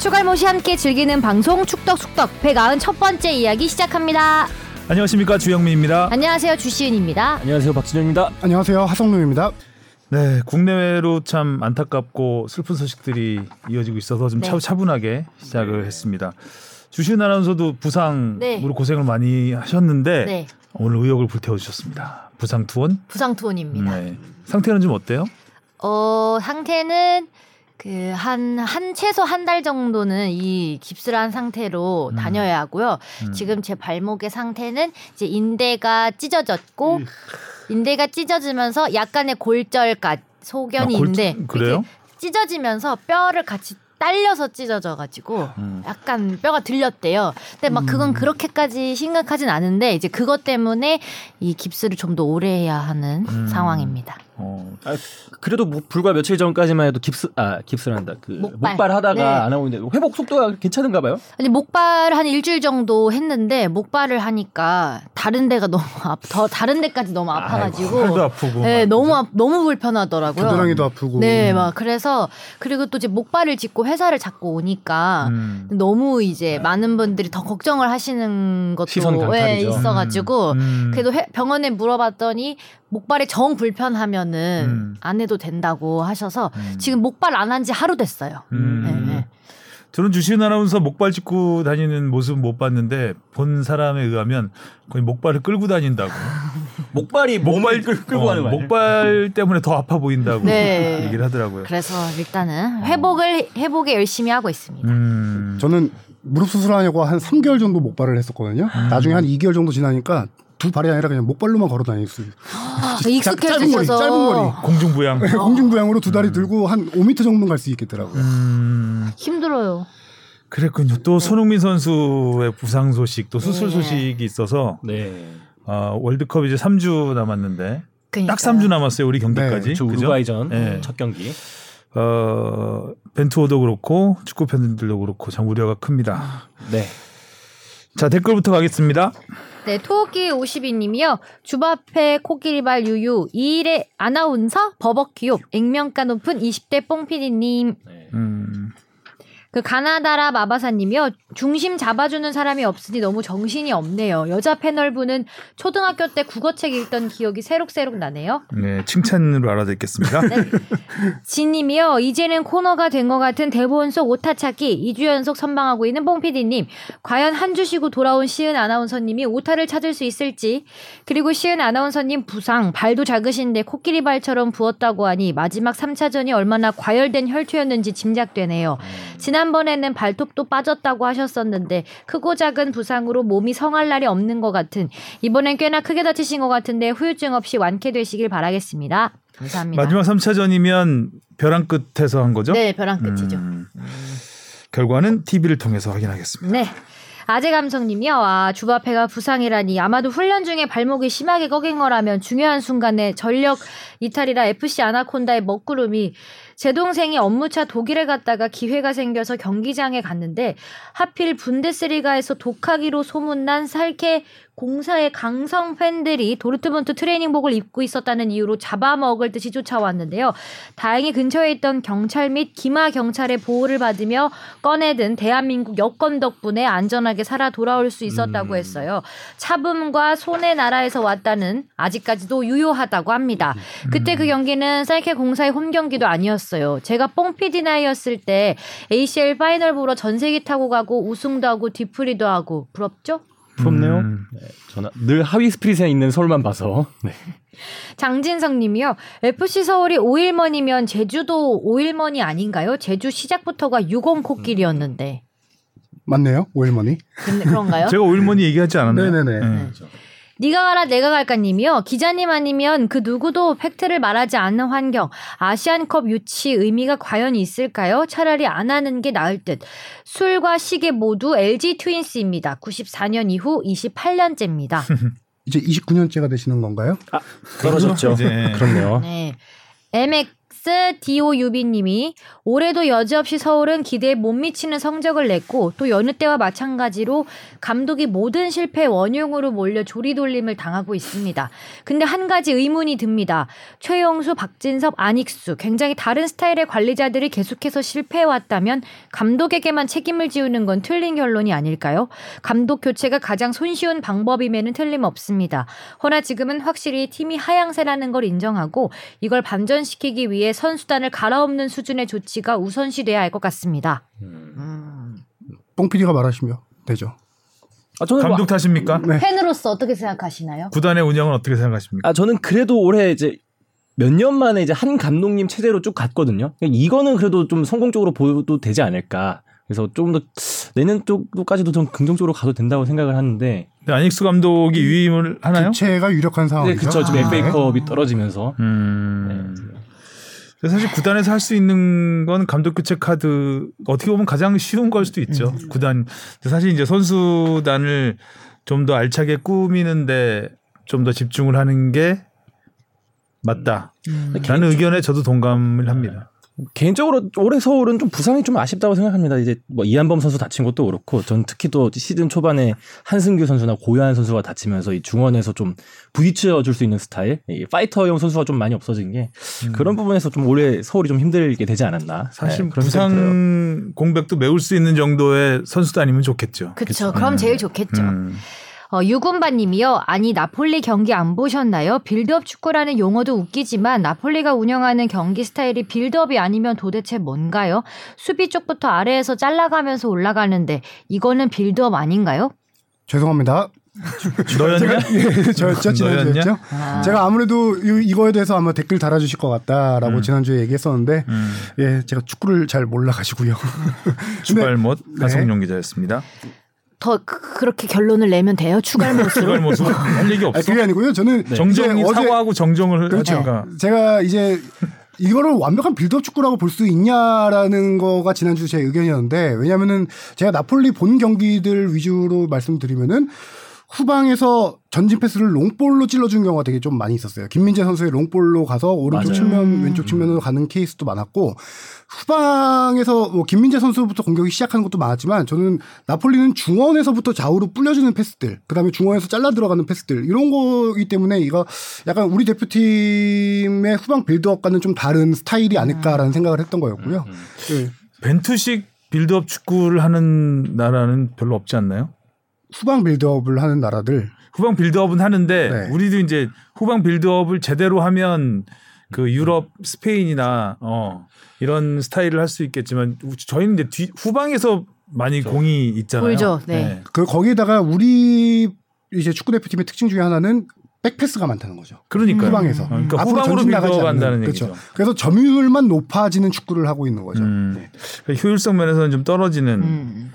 추갈모시 함께 즐기는 방송 축덕숙덕 190첫 번째 이야기 시작합니다. 안녕하십니까 주영민입니다. 안녕하세요 주시은입니다. 안녕하세요 박진영입니다. 안녕하세요 하성룡입니다. 네, 국내외로 참 안타깝고 슬픈 소식들이 이어지고 있어서 좀 네. 차, 차분하게 시작을 했습니다. 주시은 아나운서도 부상으로 네. 고생을 많이 하셨는데 네, 오늘 의욕을 불태워 주셨습니다. 부상 투혼. 부상 투혼입니다. 네. 상태는 좀 어때요? 어 상태는 그 한 한 최소 한 달 정도는 이 깁스를 한 상태로 음. 다녀야 하고요. 음. 지금 제 발목의 상태는 이제 인대가 찢어졌고 음. 인대가 찢어지면서 약간의 골절까 소견이 아, 골- 있는데 그래요? 찢어지면서 뼈를 같이 딸려서 찢어져 가지고 음. 약간 뼈가 들렸대요. 근데 막 그건 그렇게까지 심각하진 않은데 이제 그것 때문에 이 깁스를 좀 더 오래 해야 하는 음. 상황입니다. 어, 아, 그래도 뭐 불과 며칠 전까지만 해도 깁스 아 깁스란다 그 목발. 목발, 하다가 네. 안 하고 있는데 회복 속도가 괜찮은가 봐요. 아니 목발 한 일주일 정도 했는데 목발을 하니까 다른 데가 너무 아프, 더 다른 데까지 너무 아파가지고 팔도 아프고. 네 막, 너무 아, 너무 불편하더라고요. 겨드랑이도 아프고. 네, 막 그래서 그리고 또 이제 목발을 짚고 회사를 잡고 오니까 음. 너무 이제 많은 분들이 더 걱정을 하시는 것도 시선 강탈이죠. 예, 있어가지고 음. 그래도 회- 병원에 물어봤더니 목발에 정 불편하면은 음. 안 해도 된다고 하셔서 음. 지금 목발 안 한 지 하루 됐어요. 음. 네, 네. 저는 주시은 아나운서 목발 짚고 다니는 모습 못 봤는데 본 사람에 의하면 거의 목발을 끌고 다닌다고. 목발이 목발 끌, 끌고 어, 가는 거예요. 목발 때문에 더 아파 보인다고 네. 얘기를 하더라고요. 그래서 일단은 회복을 회복에 열심히 하고 있습니다. 음. 저는 무릎 수술하려고 한 3개월 정도 목발을 했었거든요. 음. 나중에 한 2개월 정도 지나니까 두 발이 아니라 그냥 목발로만 걸어 다닐 수 있어요. 아, 짧은 머리, 익숙해지셔서 짧은 머리. 공중부양. 공중부양으로 두 다리 들고 한 5m 정도는 갈수 있겠더라고요. 음, 힘들어요. 그랬군요. 또 손흥민 선수의 부상 소식, 또 수술 네. 소식이 있어서 네. 아, 월드컵 이제 3주 남았는데 그러니까요. 딱 3주 남았어요. 우리 경기까지. 저 그죠? 우루과이전 네. 첫 경기. 어, 벤투어도 그렇고 축구 팬들도 그렇고 참 우려가 큽니다. 네. 자 댓글부터 가겠습니다. 네, 토끼 52님이요. 주바페 코끼리발 유유 2일의 아나운서 버벅기옵 액면가 높은 20대 뽕피디님. 음, 그 가나다라 마바사님이요. 중심 잡아주는 사람이 없으니 너무 정신이 없네요. 여자 패널분은 초등학교 때 국어책 읽던 기억이 새록새록 나네요. 네 칭찬으로 알아듣겠습니다. 지님이요. 이제는 코너가 된 것 같은 대본 속 오타 찾기 2주 연속 선방하고 있는 뽕피디님. 과연 한 주 쉬고 돌아온 시은 아나운서님이 오타를 찾을 수 있을지. 그리고 시은 아나운서님 부상 발도 작으신데 코끼리 발처럼 부었다고 하니 마지막 3차전이 얼마나 과열된 혈투였는지 짐작되네요. 지난번에는 발톱도 빠졌다고 하셨었는데 크고 작은 부상으로 몸이 성할 날이 없는 것 같은 이번엔 꽤나 크게 다치신 것 같은데 후유증 없이 완쾌되시길 바라겠습니다. 감사합니다. 마지막 3차전이면 벼랑 끝에서 한 거죠? 네, 벼랑 끝이죠. 음, 결과는 TV를 통해서 확인하겠습니다. 네. 아재 감성님이요. 아, 주바페가 부상이라니 아마도 훈련 중에 발목이 심하게 꺾인 거라면 중요한 순간에 전력 이탈이라 FC 아나콘다의 먹구름이 제 동생이 업무차 독일에 갔다가 기회가 생겨서 경기장에 갔는데 하필 분데스리가에서 독하기로 소문난 살케 공사의 강성 팬들이 도르트문트 트레이닝복을 입고 있었다는 이유로 잡아먹을 듯이 쫓아왔는데요. 다행히 근처에 있던 경찰 및 기마 경찰의 보호를 받으며 꺼내든 대한민국 여권 덕분에 안전하게 살아 돌아올 수 있었다고 했어요. 차붐과 손의 나라에서 왔다는 아직까지도 유효하다고 합니다. 그때 그 경기는 샬케 공사의 홈 경기도 아니었어요. 제가 뽕피디 나이였을 때 ACL 파이널 보러 전세기 타고 가고 우승도 하고 뒤풀이도 하고 부럽죠? 부럽네요. 음. 네, 저는 늘 하위 스플릿에 있는 서울만 봐서. 네. 장진성 님이요. FC 서울이 5일먼이면 제주도 5일먼이 아닌가요? 제주 시작부터가 60 코끼리였는데. 맞네요. 오일머니. 근데 그런가요? 제가 오일머니 얘기하지 않았나요? 네네네. 네. 네가 가라 내가 갈까 님이요. 기자님 아니면 그 누구도 팩트를 말하지 않는 환경. 아시안컵 유치 의미가 과연 있을까요? 차라리 안 하는 게 나을 듯. 술과 시계 모두 LG 트윈스입니다. 94년 이후 28년째입니다. 이제 29년째가 되시는 건가요? 떨어졌죠. 이제. 그렇네요. 네. 에맥 XDOUB님이 올해도 여지없이 서울은 기대에 못 미치는 성적을 냈고 또 여느 때와 마찬가지로 감독이 모든 실패 원흉으로 몰려 조리돌림을 당하고 있습니다. 근데 한 가지 의문이 듭니다. 최용수, 박진섭, 안익수 굉장히 다른 스타일의 관리자들이 계속해서 실패해왔다면 감독에게만 책임을 지우는 건 틀린 결론이 아닐까요? 감독 교체가 가장 손쉬운 방법임에는 틀림없습니다. 허나 지금은 확실히 팀이 하향세라는 걸 인정하고 이걸 반전시키기 위해 선수단을 갈아엎는 수준의 조치가 우선시돼야 할 것 같습니다. 뽕 PD가 말하시면 되죠. 아, 저는 뭐- 감독 탓입니까? 네. 팬으로서 어떻게 생각하시나요? 구단의 운영은 어떻게 생각하십니까? 아 저는 그래도 올해 이제 몇 년 만에 이제 한 감독님 체제로 쭉 갔거든요. 이거는 그래도 좀 성공적으로 보여도 되지 않을까. 그래서 조금 더 내년 쪽까지도 좀 긍정적으로 가도 된다고 생각을 하는데. 근데 안익수 감독이 유임을 하나요? 교체가 유력한 네, 상황이죠. 그쵸. 지금 아, 네. FA컵이 떨어지면서. 음. 그래서 사실 구단에서 할 수 있는 건 감독 교체 카드 어떻게 보면 가장 쉬운 걸 수도 있죠. 구단 근데 사실 이제 선수단을 좀 더 알차게 꾸미는데 좀 더 집중을 하는 게 맞다. 라는 의견에 저도 동감을 합니다. 개인적으로 올해 서울은 좀 부상이 좀 아쉽다고 생각합니다. 이제 뭐 이한범 선수 다친 것도 그렇고 전 특히 또 시즌 초반에 한승규 선수나 고요한 선수가 다치면서 이 중원에서 좀 부딪혀 줄 수 있는 스타일, 이 파이터형 선수가 좀 많이 없어진 게 그런 부분에서 좀 올해 서울이 좀 힘들게 되지 않았나. 사실 네. 부상 공백도 메울 수 있는 정도의 선수단이면 좋겠죠. 그쵸. 그럼 제일 좋겠죠. 음. 어, 유군바님이요. 아니 나폴리 경기 안 보셨나요? 빌드업 축구라는 용어도 웃기지만 나폴리가 운영하는 경기 스타일이 빌드업이 아니면 도대체 뭔가요? 수비 쪽부터 아래에서 잘라가면서 올라가는데 이거는 빌드업 아닌가요? 죄송합니다. 너였냐? 예, 저였죠 너였냐? 지난주였죠. 아. 제가 아무래도 이- 이거에 대해서 아마 댓글 달아주실 것 같다라고 음. 지난주에 얘기했었는데 음. 예 제가 축구를 잘 몰라가지고요. 추발못 네. 하성룡 기자였습니다. 더 그- 그렇게 결론을 내면 돼요? 추갈못으로? 모습 할 얘기 아, 없어. 그게 아니고요. 저는 정정이 이제 어제 사과하고 정정을 그렇죠. 하든가. 제가 이제 이거를 완벽한 빌드업 축구라고 볼 수 있냐라는 거가 지난주 제 의견이었는데 왜냐면은 제가 나폴리 본 경기들 위주로 말씀드리면은 후방에서 전진 패스를 롱볼로 찔러준 경우가 되게 좀 많이 있었어요. 김민재 선수의 롱볼로 가서 오른쪽 맞아요. 측면, 왼쪽 측면으로 가는 케이스도 많았고 후방에서 뭐 김민재 선수부터 공격이 시작하는 것도 많았지만 저는 나폴리는 중원에서부터 좌우로 벌려주는 패스들, 그다음에 중원에서 잘라 들어가는 패스들 이런 거기 때문에 이거 약간 우리 대표팀의 후방 빌드업과는 좀 다른 스타일이 아닐까라는 생각을 했던 거였고요. 예. 벤투식 빌드업 축구를 하는 나라는 별로 없지 않나요? 후방 빌드업을 하는 나라들 후방 빌드업은 하는데 네. 우리도 이제 후방 빌드업을 제대로 하면 그 유럽 스페인이나 어 이런 스타일을 할 수 있겠지만 저희는 이제 뒤 후방에서 많이 공이 있잖아요. 보이죠? 네. 그 거기에다가 우리 이제 축구 대표팀의 특징 중에 하나는 백패스가 많다는 거죠. 그러니까 후방에서 그러니까 앞으로 후방으로 전진 나가지 빌드업 않는. 한다는 그렇죠. 얘기죠. 그래서 점유율만 높아지는 축구를 하고 있는 거죠. 음. 네. 효율성 면에서는 좀 떨어지는 음.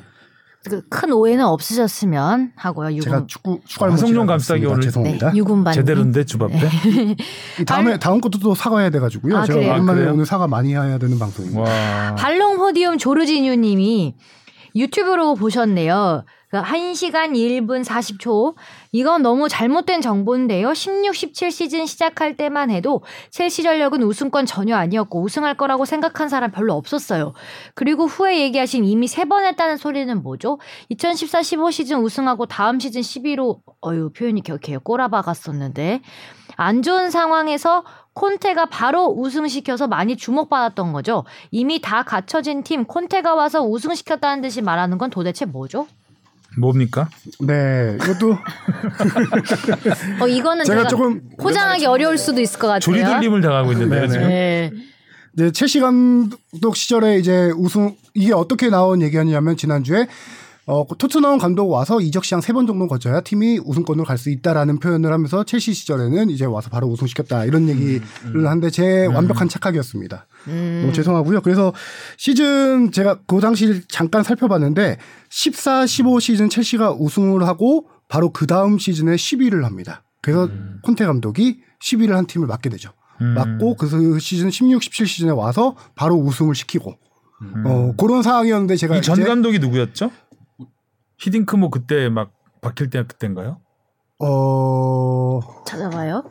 그큰 오해는 없으셨으면 하고요. 유군. 제가 축구 축구 화성룡 감싸기 오늘 네, 죄송합니다. 유군반. 제대로인데. 이 다음에 다음 것도 또 사과해야 돼가지고요. 아, 제가 그래요? 오랜만에 아? 오늘 사과 많이 해야 되는 방송입니다. 와. 발롱 호디움 조르지뉴님이 유튜브로 보셨네요. 그 1시간 1분 40초. 이건 너무 잘못된 정보인데요. 16, 17 시즌 시작할 때만 해도 첼시 전력은 우승권 전혀 아니었고 우승할 거라고 생각한 사람 별로 없었어요. 그리고 후에 얘기하신 이미 세 번 했다는 소리는 뭐죠? 2014, 15 시즌 우승하고 다음 시즌 11호 어유 표현이 격해요. 꼬라박았었는데 안 좋은 상황에서 콘테가 바로 우승시켜서 많이 주목받았던 거죠. 이미 다 갖춰진 팀 콘테가 와서 우승시켰다는 듯이 말하는 건 도대체 뭐죠? 뭡니까? 네, 이것도 어 이거는 제가 제가, 조금 포장하기 어려울 수도 있을 것 같아요. 조리돌림을 당하고 있는데요 네네. 지금. 네. 이제 첼시 감독 시절에 이제 우승 이게 어떻게 나온 얘기였냐면 지난주에 어, 토트넘 감독 와서 이적 시장 세 번 정도 거쳐야 팀이 우승권으로 갈 수 있다라는 표현을 하면서 첼시 시절에는 이제 와서 바로 우승시켰다 이런 얘기를 하는데 제 완벽한 착각이었습니다. 음. 너무 죄송하고요. 그래서 시즌 제가 그 당시 잠깐 살펴봤는데 14, 15 시즌 첼시가 우승을 하고 바로 그 다음 시즌에 10위를 합니다. 그래서 콘테 감독이 10위를 한 팀을 맡게 되죠. 음. 맡고 그 시즌 16, 17 시즌에 와서 바로 우승을 시키고 어 그런 상황이었는데 제가 이 전 감독이 누구였죠? 히딩크 뭐 그때 막 박힐 때 그때인가요? 어 찾아봐요.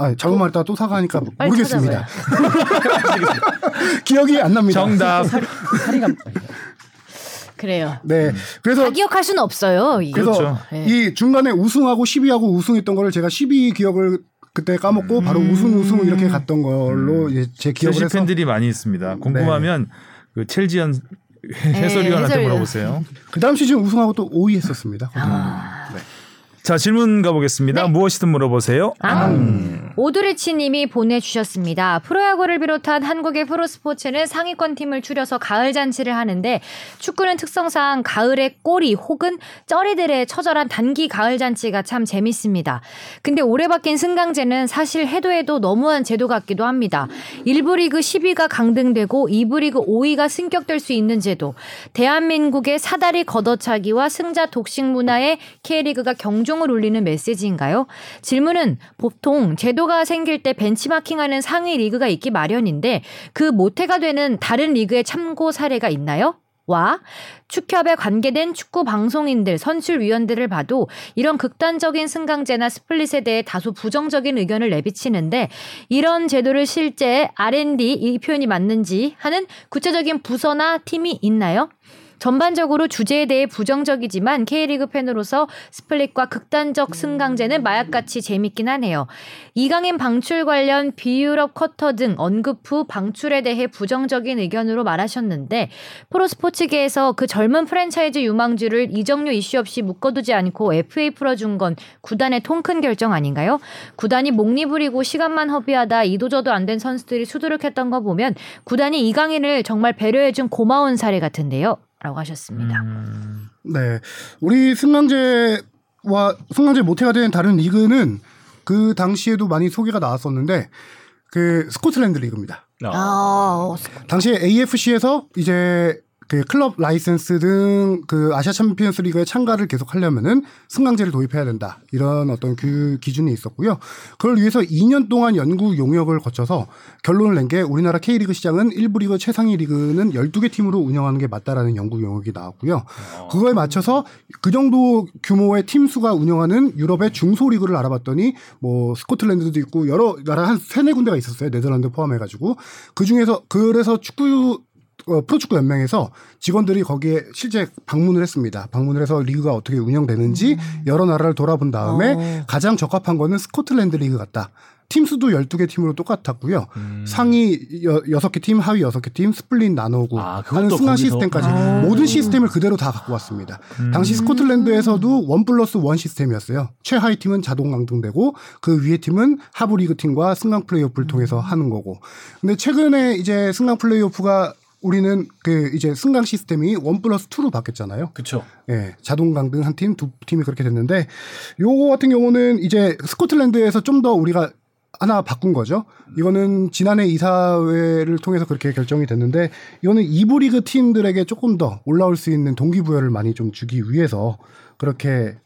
아, 잘못 말했다가 또 사과하니까 빨리 모르겠습니다. 기억이 안 납니다. 정답. 사리가 그래요. 네. 그래서 다 기억할 수는 없어요. 이게. 그래서 그렇죠. 네. 이 중간에 우승하고 10위하고 우승했던 거를 제가 12위 기억을 그때 까먹고 바로 우승 우승 이렇게 갔던 걸로 이제 제 기억을 해서 네. 팬들이 많이 있습니다. 궁금하면 그 첼지연 해설위원한테 해설위원. 물어보세요. 그 다음 시즌 우승하고 또 5위 했었습니다. 아. 네. 자 질문 가보겠습니다. 네. 무엇이든 물어보세요. 아. 오드리치님이 보내주셨습니다. 프로야구를 비롯한 한국의 프로스포츠는 상위권 팀을 추려서 가을 잔치를 하는데 축구는 특성상 가을의 꼬리 혹은 쩌리들의 처절한 단기 가을 잔치가 참 재밌습니다. 근데 올해 바뀐 승강제는 사실 해도 해도 너무한 제도 같기도 합니다. 1부 리그 10위가 강등되고 2부 리그 5위가 승격될 수 있는 제도. 대한민국의 사다리 걷어차기와 승자 독식 문화에 K리그가 경종 을 울리는 메시지인가요? 질문은 보통 제도가 생길 때 벤치마킹하는 상위 리그가 있기 마련인데 그 모태가 되는 다른 리그의 참고 사례가 있나요? 와 축협에 관계된 축구 방송인들, 선출위원들을 봐도 이런 극단적인 승강제나 스플릿에 대해 다소 부정적인 의견을 내비치는데 이런 제도를 실제 R&D 이 표현이 맞는지 하는 구체적인 부서나 팀이 있나요? 전반적으로 주제에 대해 부정적이지만 K리그 팬으로서 스플릿과 극단적 승강제는 마약같이 재밌긴 하네요. 이강인 방출 관련 비유럽 쿼터 등 언급 후 방출에 대해 부정적인 의견으로 말하셨는데 프로스포츠계에서 그 젊은 프랜차이즈 유망주를 이적료 이슈 없이 묶어두지 않고 FA 풀어준 건 구단의 통 큰 결정 아닌가요? 구단이 몽니 부리고 시간만 허비하다 이도저도 안 된 선수들이 수두룩했던 거 보면 구단이 이강인을 정말 배려해준 고마운 사례 같은데요. 라고 하셨습니다. 음, 네. 우리 승강제와 승강제 모태가 된 다른 리그는 그 당시에도 많이 소개가 나왔었는데 그 스코틀랜드 리그입니다. 아, 당시에 AFC에서 이제 그 클럽 라이센스 등 그 아시아 챔피언스 리그에 참가를 계속 하려면은 승강제를 도입해야 된다. 이런 어떤 그 기준이 있었고요. 그걸 위해서 2년 동안 연구 용역을 거쳐서 결론을 낸 게 우리나라 K리그 시장은 1부 리그 최상위 리그는 12개 팀으로 운영하는 게 맞다라는 연구 용역이 나왔고요. 그거에 맞춰서 그 정도 규모의 팀 수가 운영하는 유럽의 중소 리그를 알아봤더니 뭐 스코틀랜드도 있고 여러 나라 한 세네 군데가 있었어요. 네덜란드 포함해 가지고 그 중에서 그래서 축구 어, 프로축구 연맹에서 직원들이 거기에 실제 방문을 했습니다. 방문을 해서 리그가 어떻게 운영되는지 여러 나라를 돌아본 다음에 어. 가장 적합한 거는 스코틀랜드 리그 같다. 팀 수도 12개 팀으로 똑같았고요. 음. 상위 여, 6개 팀, 하위 6개 팀, 스플릿 나누고 아, 하는 승강 거기서? 시스템까지 아. 모든 시스템을 그대로 다 갖고 왔습니다. 음. 당시 스코틀랜드에서도 one plus one 시스템이었어요. 최하위 팀은 자동 강등되고 그 위에 팀은 하부 리그 팀과 승강 플레이오프를 통해서 하는 거고. 근데 최근에 이제 승강 플레이오프가 우리는 그 이제 승강 시스템이 one plus two로 바뀌었잖아요. 그쵸. 예, 자동 강등 한 팀, 두 팀이 그렇게 됐는데 요거 같은 경우는 이제 스코틀랜드에서 좀 더 우리가 하나 바꾼 거죠. 이거는 지난해 이사회를 통해서 그렇게 결정이 됐는데 이거는 이부 리그 팀들에게 조금 더 올라올 수 있는 동기부여를 많이 좀 주기 위해서 그렇게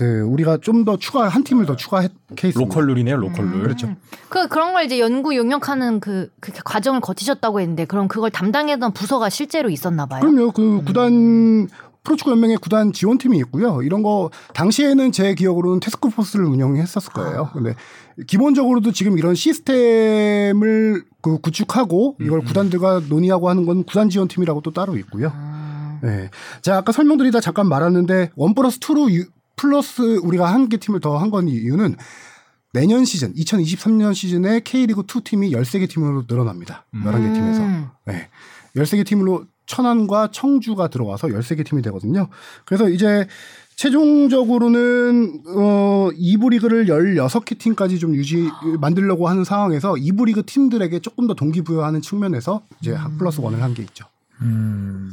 그 우리가 좀 더 추가 한 팀을 더 추가한 케이스입니다. local rule이네요, local rule. 그렇죠. 그 그런 걸 이제 연구 용역하는 그, 그 과정을 거치셨다고 했는데 그럼 그걸 담당했던 부서가 실제로 있었나 봐요. 그럼요. 그 구단 프로축구 연맹의 구단 지원팀이 있고요. 이런 거 당시에는 제 기억으로는 테스크포스를 운영했었을 거예요. 근데 기본적으로도 지금 이런 시스템을 그 구축하고 이걸 구단들과 논의하고 하는 건 구단 지원팀이라고 또 따로 있고요. 아, 네. 자, 아까 설명드리다 잠깐 말았는데 원 플러스 투로 유- 플러스 우리가 한 개 팀을 더 한 건 이유는 내년 시즌 2023년 시즌에 K리그 2 팀이 13개 팀으로 늘어납니다. 11개 팀에서. 음. 네. 13개 팀으로 천안과 청주가 들어와서 13개 팀이 되거든요. 그래서 이제 최종적으로는 어 2부 리그를 16개 팀까지 좀 유지 만들려고 하는 상황에서 2부 리그 팀들에게 조금 더 동기부여하는 측면에서 이제 한 플러스 원을 한 게 있죠. 음.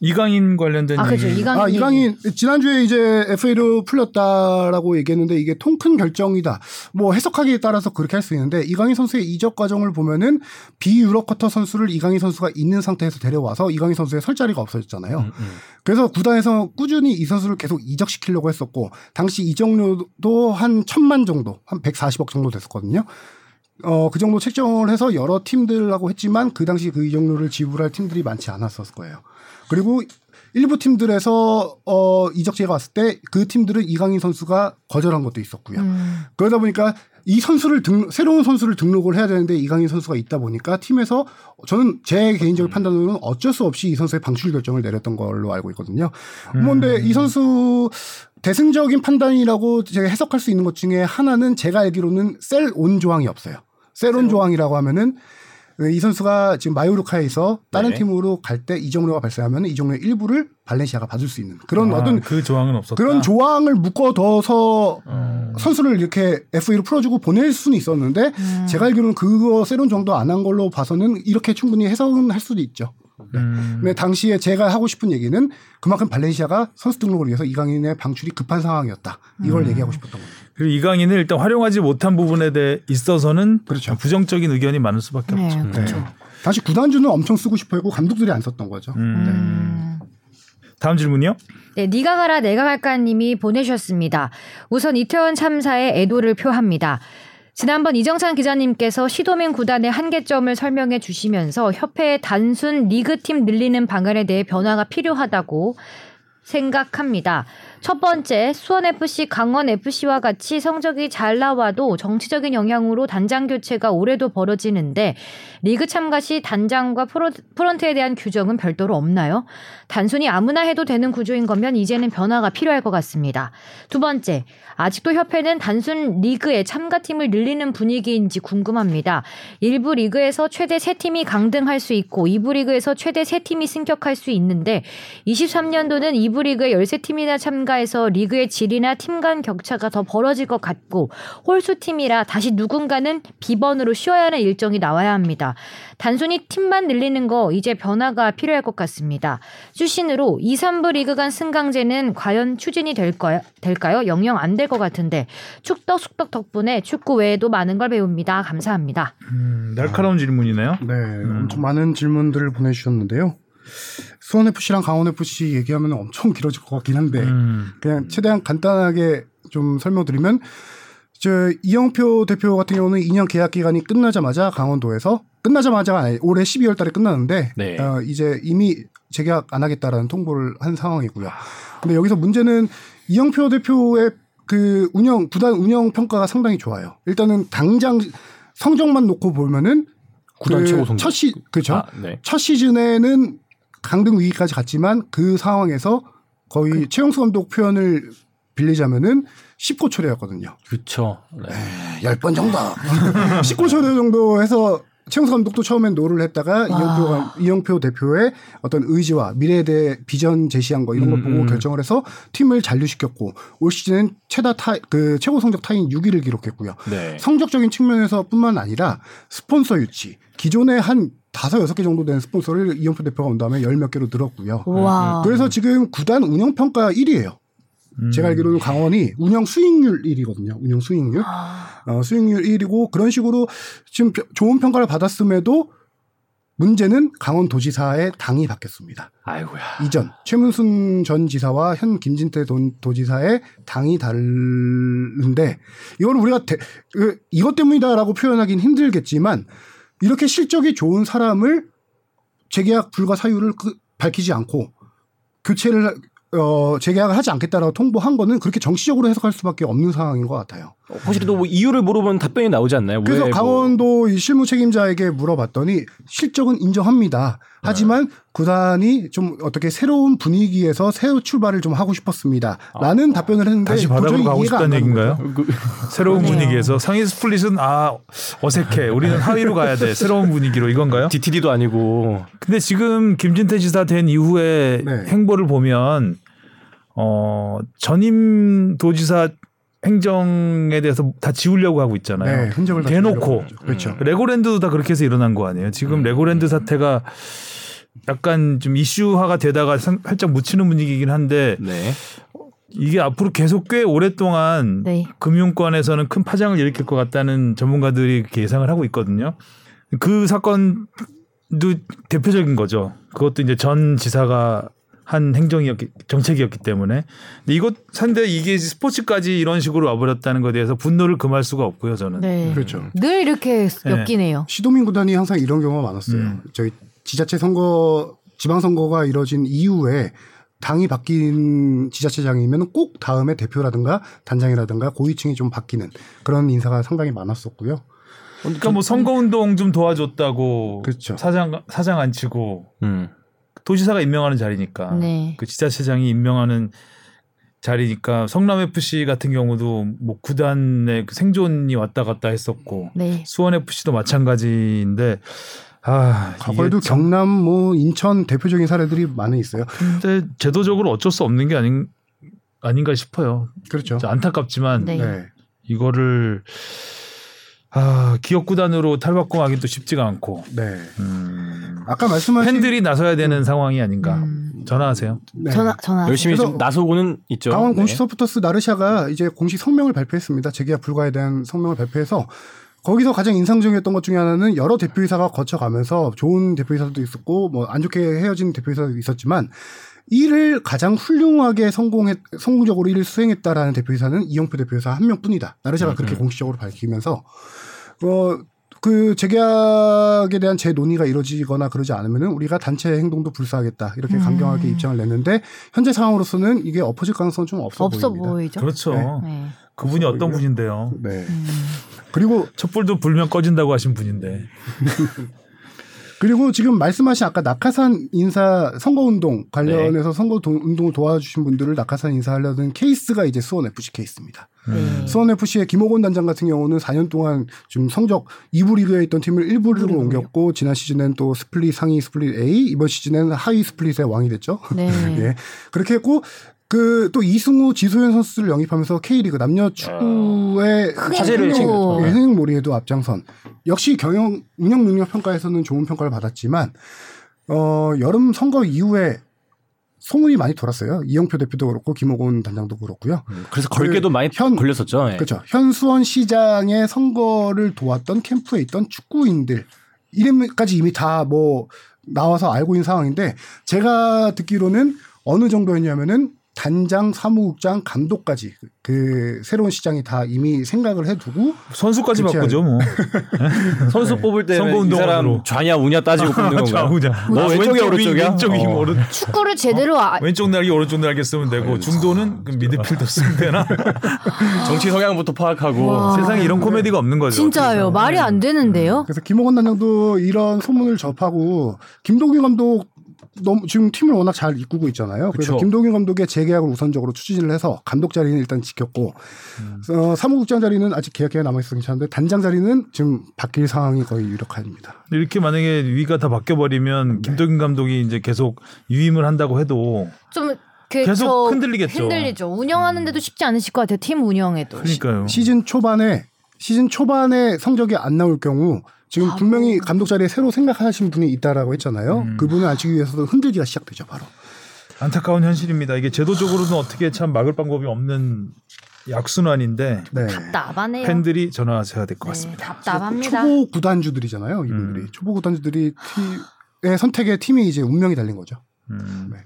이강인 관련된 아 그죠 얘기. 이강인. 아, 이강인 지난주에 이제 FA로 풀렸다라고 얘기했는데 이게 통큰 결정이다. 뭐 해석하기에 따라서 그렇게 할 수 있는데 이강인 선수의 이적 과정을 보면은 비유럽 커터 선수를 이강인 선수가 있는 상태에서 데려와서 이강인 선수의 설 자리가 없어졌잖아요. 음, 음. 그래서 구단에서 꾸준히 이 선수를 계속 이적시키려고 했었고 당시 이적료도 한 천만 정도, 한 140억 정도 됐었거든요. 어, 그 정도 책정을 해서 여러 팀들하고 했지만 그 당시 그 이적료를 지불할 팀들이 많지 않았었을 거예요. 그리고 일부 팀들에서 어 이적제가 왔을 때 그 팀들은 이강인 선수가 거절한 것도 있었고요. 음. 그러다 보니까 이 선수를 등 새로운 선수를 등록을 해야 되는데 이강인 선수가 있다 보니까 팀에서 저는 제 개인적인 판단으로는 어쩔 수 없이 이 선수의 방출 결정을 내렸던 걸로 알고 있거든요. 그런데 이 선수 대승적인 판단이라고 제가 해석할 수 있는 것 중에 하나는 제가 알기로는 셀 온 조항이 없어요. 셀 온 조항이라고 하면은 이 선수가 지금 마요르카에서 다른 네. 팀으로 갈 때 이정료가 발생하면 이정료의 일부를 발렌시아가 받을 수 있는 그런 아, 어떤 그 조항은 없었다. 그런 조항을 묶어둬서 어. 선수를 이렇게 FA로 풀어주고 보낼 수는 있었는데 제가 알기로는 그거 세론 정도 안 한 걸로 봐서는 이렇게 충분히 해석은 할 수도 있죠. 음. 근데 당시에 제가 하고 싶은 얘기는 그만큼 발렌시아가 선수 등록을 위해서 이강인의 방출이 급한 상황이었다. 이걸 얘기하고 싶었던 겁니다. 그리고 이강인을 일단 활용하지 못한 부분에 대해 있어서는 그렇죠. 부정적인 의견이 많을 수밖에 네, 없죠. 그렇죠. 당시 구단주는 엄청 쓰고 싶어 했고 감독들이 안 썼던 거죠. 음. 음. 다음 질문이요. 네, 니가 가라 내가 갈까 님이 보내주셨습니다. 우선 이태원 참사에 애도를 표합니다. 지난번 이정찬 기자님께서 시도민 구단의 한계점을 설명해 주시면서 협회의 단순 리그팀 늘리는 방안에 대해 변화가 필요하다고 생각합니다. 첫 번째, 수원FC, 강원FC와 같이 성적이 잘 나와도 정치적인 영향으로 단장 교체가 올해도 벌어지는데 리그 참가 시 단장과 프로, 프런트에 대한 규정은 별도로 없나요? 단순히 아무나 해도 되는 구조인 거면 이제는 변화가 필요할 것 같습니다. 두 번째, 아직도 협회는 단순 리그에 참가팀을 늘리는 분위기인지 궁금합니다. 일부 리그에서 최대 세팀이 강등할 수 있고 2부 리그에서 최대 세팀이 승격할 수 있는데 23년도는 2부 리그에 13팀이나 참가 해서 리그의 질이나 팀 간 격차가 더 벌어질 것 같고 홀수 팀이라 다시 누군가는 비번으로 쉬어야 하는 일정이 나와야 합니다. 단순히 팀만 늘리는 거 이제 변화가 필요할 것 같습니다. 출신으로 2, 3부 리그 간 승강제는 과연 추진이 될까요? 될까요? 영영 안 될 것 같은데 축덕 숙덕 덕분에 축구 외에도 많은 걸 배웁니다. 감사합니다. 음, 날카로운 질문이네요. 네, 엄청 많은 질문들을 보내주셨는데요. 수원 FC랑 강원 FC 얘기하면 엄청 길어질 것 같긴 한데 음. 그냥 최대한 간단하게 좀 설명드리면 저 이영표 대표 같은 경우는 2년 계약 기간이 끝나자마자 강원도에서 끝나자마자가 아니 올해 12월 달에 끝나는데 네. 어, 이제 이미 재계약 안 하겠다라는 통보를 한 상황이고요. 근데 여기서 문제는 이영표 대표의 그 운영 구단 운영 평가가 상당히 좋아요. 일단은 당장 성적만 놓고 보면은 구단 그 최고 성적. 첫 시, 그렇죠. 아, 네. 첫 시즌에는 강등 위기까지 갔지만 그 상황에서 거의 최용수 감독 표현을 빌리자면은 10고 초려였거든요. 그렇죠. 네. 10번 정도. 10고 초려 정도 해서 최용수 감독도 처음엔 no를 했다가 이영표, 감- 이영표 대표의 어떤 의지와 미래에 대해 비전 제시한 거 이런 걸 음, 보고 음. 결정을 해서 팀을 잔류시켰고 올 시즌은 최다 타, 그 최고 성적 타이인 6위를 기록했고요. 네. 성적적인 측면에서뿐만 아니라 스폰서 유치 기존에 한 다섯 여섯 개 정도 되는 스폰서를 이영표 대표가 온 다음에 열 몇 개로 늘었고요. 와. 그래서 지금 구단 운영 평가 1위예요. 음. 제가 알기로는 강원이 운영 수익률 1위거든요. 운영 수익률. 어, 수익률 1위고 그런 식으로 지금 벼- 좋은 평가를 받았음에도 문제는 강원도지사의 당이 바뀌었습니다. 아이고야. 이전 최문순 전 지사와 현 김진태 돈- 도지사의 당이 다른데 이거는 우리가 대- 그, 이것 때문이다라고 표현하기는 힘들겠지만 이렇게 실적이 좋은 사람을 재계약 불가 사유를 그- 밝히지 않고 교체를 어, 재계약을 하지 않겠다라고 통보한 거는 그렇게 정치적으로 해석할 수밖에 없는 상황인 것 같아요. 확실히 또뭐 이유를 물어보면 답변이 나오지 않나요? 그래서 왜 뭐- 강원도 이 실무 책임자에게 물어봤더니 실적은 인정합니다. 하지만 구단이 좀 어떻게 새로운 분위기에서 새 출발을 좀 하고 싶었습니다. 라는 답변을 했는데 다시 바닥으로 가고 싶다는 얘기인가요? 그- 새로운 그러네요. 분위기에서 상위 스플릿은 아 어색해. 우리는 하위로 가야 돼. 새로운 분위기로 이건가요? DTD도 아니고 근데 지금 김진태 지사 된 이후에 네. 행보를 보면 어 전임 도지사 행정에 대해서 다 지우려고 하고 있잖아요. 네, 흔적을 다 대놓고. 그렇죠. 레고랜드도 다 그렇게 해서 일어난 거 아니에요. 지금 음. 레고랜드 사태가 약간 좀 이슈화가 되다가 상- 살짝 묻히는 분위기긴 한데 네. 이게 앞으로 계속 꽤 오랫동안 네. 금융권에서는 큰 파장을 일으킬 것 같다는 전문가들이 예상을 하고 있거든요. 그 사건도 대표적인 거죠. 그것도 이제 전 지사가 한 행정이었기 정책이었기 때문에 근데 이것 산데 이게 스포츠까지 이런 식으로 와버렸다는 것에 대해서 분노를 금할 수가 없고요 저는 네. 그렇죠. 늘 이렇게 엮이네요. 시도민 구단이 항상 이런 경우가 많았어요. 음. 저희 지자체 선거, 지방 선거가 이뤄진 이후에 당이 바뀐 지자체장이면 꼭 다음에 대표라든가 단장이라든가 고위층이 좀 바뀌는 그런 인사가 상당히 많았었고요. 그러니까 뭐 선거 운동 좀 도와줬다고 그렇죠. 사장 사장 안 치고 음. 도지사가 임명하는 자리니까 네. 그 지자체장이 임명하는 자리니까 성남 FC 같은 경우도 뭐 구단의 그 생존이 왔다 갔다 했었고 네. 수원 FC도 마찬가지인데 아 과거에도 경남, 뭐 인천 대표적인 사례들이 많이 있어요. 근데 제도적으로 어쩔 수 없는 게 아닌 아닌가 싶어요. 그렇죠. 안타깝지만 네. 네. 이거를 아 기업 구단으로 탈바꿈하기 도 쉽지가 않고 네. 음, 아까 말씀하신 팬들이 나서야 되는 상황이 아닌가. 음. 전화하세요. 네. 전화 전화. 열심히 좀 나서고는 있죠. 강원 네. 공식 서포터스 나르샤가 이제 공식 성명을 발표했습니다. 재계약 불가에 대한 성명을 발표해서 거기서 가장 인상적이었던 것 중에 하나는 여러 대표이사가 거쳐가면서 좋은 대표이사도 있었고 뭐 안 좋게 헤어진 대표이사도 있었지만 일을 가장 훌륭하게 성공했 성공적으로 일을 수행했다라는 대표이사는 이영표 대표이사 한 명뿐이다. 나르샤가 음, 그렇게 음. 공식적으로 밝히면서 어. 그 재계약에 대한 재논의가 이루어지거나 그러지 않으면은 우리가 단체 행동도 불사하겠다 이렇게 음. 강경하게 입장을 냈는데 현재 상황으로서는 이게 엎어질 가능성은 좀 없어, 없어 보입니다. 보이죠. 그렇죠. 네. 그분이 어떤 분인데요. 네. 음. 그리고 촛불도 불면 꺼진다고 하신 분인데. 그리고 지금 말씀하신 아까 낙하산 인사 선거운동 관련해서 선거운동을 도와주신 분들을 낙하산 인사하려는 케이스가 이제 수원 FC 케이스입니다. 네. 수원 FC의 김호곤 단장 같은 경우는 4년 동안 지금 성적 2부 리그에 있던 팀을 1부 리그로 옮겼고 지난 시즌엔 또 스플릿 상위 스플릿 A 이번 시즌엔 하위 스플릿의 왕이 됐죠. 네. 예. 그렇게 했고 그 또 이승우, 지소연 선수를 영입하면서 K리그 남녀 축구의 화제를 친 거죠. 예, 흥행몰이에도 앞장선. 역시 경영 운영 능력 평가에서는 좋은 평가를 받았지만 어 여름 선거 이후에 소문이 많이 돌았어요. 이영표 대표도 그렇고 김호곤 단장도 그렇고요. 그래서 걸개도 많이 현- 걸렸었죠. 예. 그렇죠. 현수원 시장의 선거를 도왔던 캠프에 있던 축구인들 이름까지 이미 다 뭐 나와서 알고 있는 상황인데 제가 듣기로는 어느 정도였냐면은 단장, 사무국장, 감독까지 그 새로운 시장이 다 이미 생각을 해두고 선수까지 바꾸죠, 뭐. 선수 뽑을 때 이. 사람 좌냐 우냐 따지고 뽑는 건가요? 좌우자. 너 왼쪽이 오른쪽이야? 왼쪽이 어. 오른 축구를 제대로 아, 왼쪽 날개 오른쪽 날개 쓰면 되고 중도는 그 미드필더 쓰면 되나? 정치 성향부터 파악하고 와. 세상에 이런 코미디가 없는 거죠. 진짜요. 말이 안 되는데요. 그래서 김호건 단장도 이런 소문을 접하고 김동규 감독 너무 지금 팀을 워낙 잘 이끌고 있잖아요. 그래서 그쵸. 김동규 감독의 재계약을 우선적으로 추진을 해서 감독 자리는 일단 지켰고 어, 사무국장 자리는 아직 계약 기간 남아 있어서 괜찮은데 단장 자리는 지금 바뀔 상황이 거의 유력합니다. 이렇게 만약에 위가 다 바뀌어 버리면 김도균 감독이 이제 계속 유임을 한다고 해도 좀 그, 계속 저 흔들리겠죠. 흔들리죠. 운영하는데도 쉽지 않으실 것 같아요. 팀 운영에도. 그러니까요. 시즌 초반에 시즌 초반에 성적이 안 나올 경우 지금 바로. 분명히 감독 자리에 새로 생각하신 분이 있다라고 했잖아요. 음. 그분을 앉히기 위해서도 흔들기가 시작되죠, 바로. 안타까운 현실입니다. 이게 제도적으로는 어떻게 참 막을 방법이 없는 약순환인데 네. 답답하네요. 팬들이 전화하셔야 될것 네, 같습니다. 답답합니다. 초보 구단주들이잖아요, 이분들이. 음. 초보 구단주들이 팀의 선택에 팀이 이제 운명이 달린 거죠. 음. 네.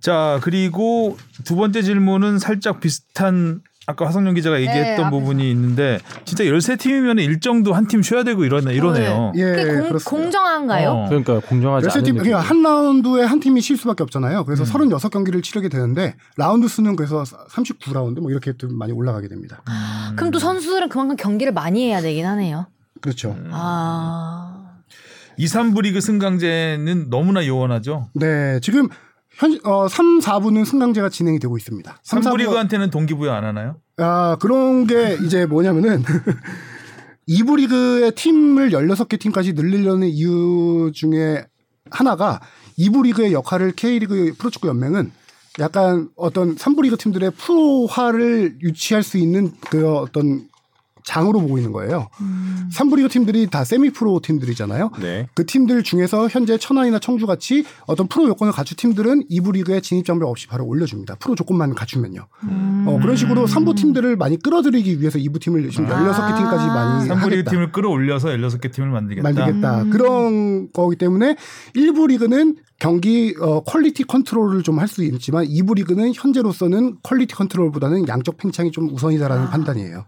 자 그리고 두 번째 질문은 살짝 비슷한 아까 화성룡 기자가 얘기했던 앞에서. 부분이 있는데 진짜 13팀이면 일정도 한 팀 쉬어야 되고 이러네, 이러네요. 예, 그게 공. 공정한가요? 어. 그러니까 공정하지 열세 않은 팀, 느낌. 그러니까 한 라운드에 한 팀이 쉴 수밖에 없잖아요. 그래서 음. 36경기를 치르게 되는데 라운드 수는 그래서 39라운드 뭐 이렇게 좀 많이 올라가게 됩니다. 음. 그럼 또 선수들은 그만큼 경기를 많이 해야 되긴 하네요. 그렇죠. 음. 아. 2, 3부 리그 승강제는 너무나 요원하죠. 네, 지금 현 어, 3, 4부는 승강제가 진행이 되고 있습니다. 3, 3부 4부 리그한테는 동기부여 안 하나요? 아, 그런 게 이제 뭐냐면은 2부 리그의 팀을 16개 팀까지 늘리려는 이유 중에 하나가 2부 리그의 역할을 K리그 프로축구 연맹은 약간 어떤 3부 리그 팀들의 프로화를 유치할 수 있는 그 어떤 장으로 보고 있는 거예요. 음. 3부 리그 팀들이 다 세미 프로 팀들이잖아요. 네. 그 팀들 중에서 현재 천안이나 청주 같이 어떤 프로 요건을 갖춘 팀들은 2부 리그에 진입 장벽 없이 바로 올려줍니다. 프로 조건만 갖추면요. 음. 어, 그런 식으로 3부 팀들을 많이 끌어들이기 위해서 2부 팀을 지금 아. 16개 팀까지 많이 3부 리그 하겠다. 팀을 끌어올려서 16개 팀을 만들겠다. 만들겠다. 음. 그런 거기 때문에 1부 리그는 경기 어, quality control을 좀 할 수 있지만 2부 리그는 현재로서는 quality control보다는 양적 팽창이 좀 우선이다라는 판단이에요.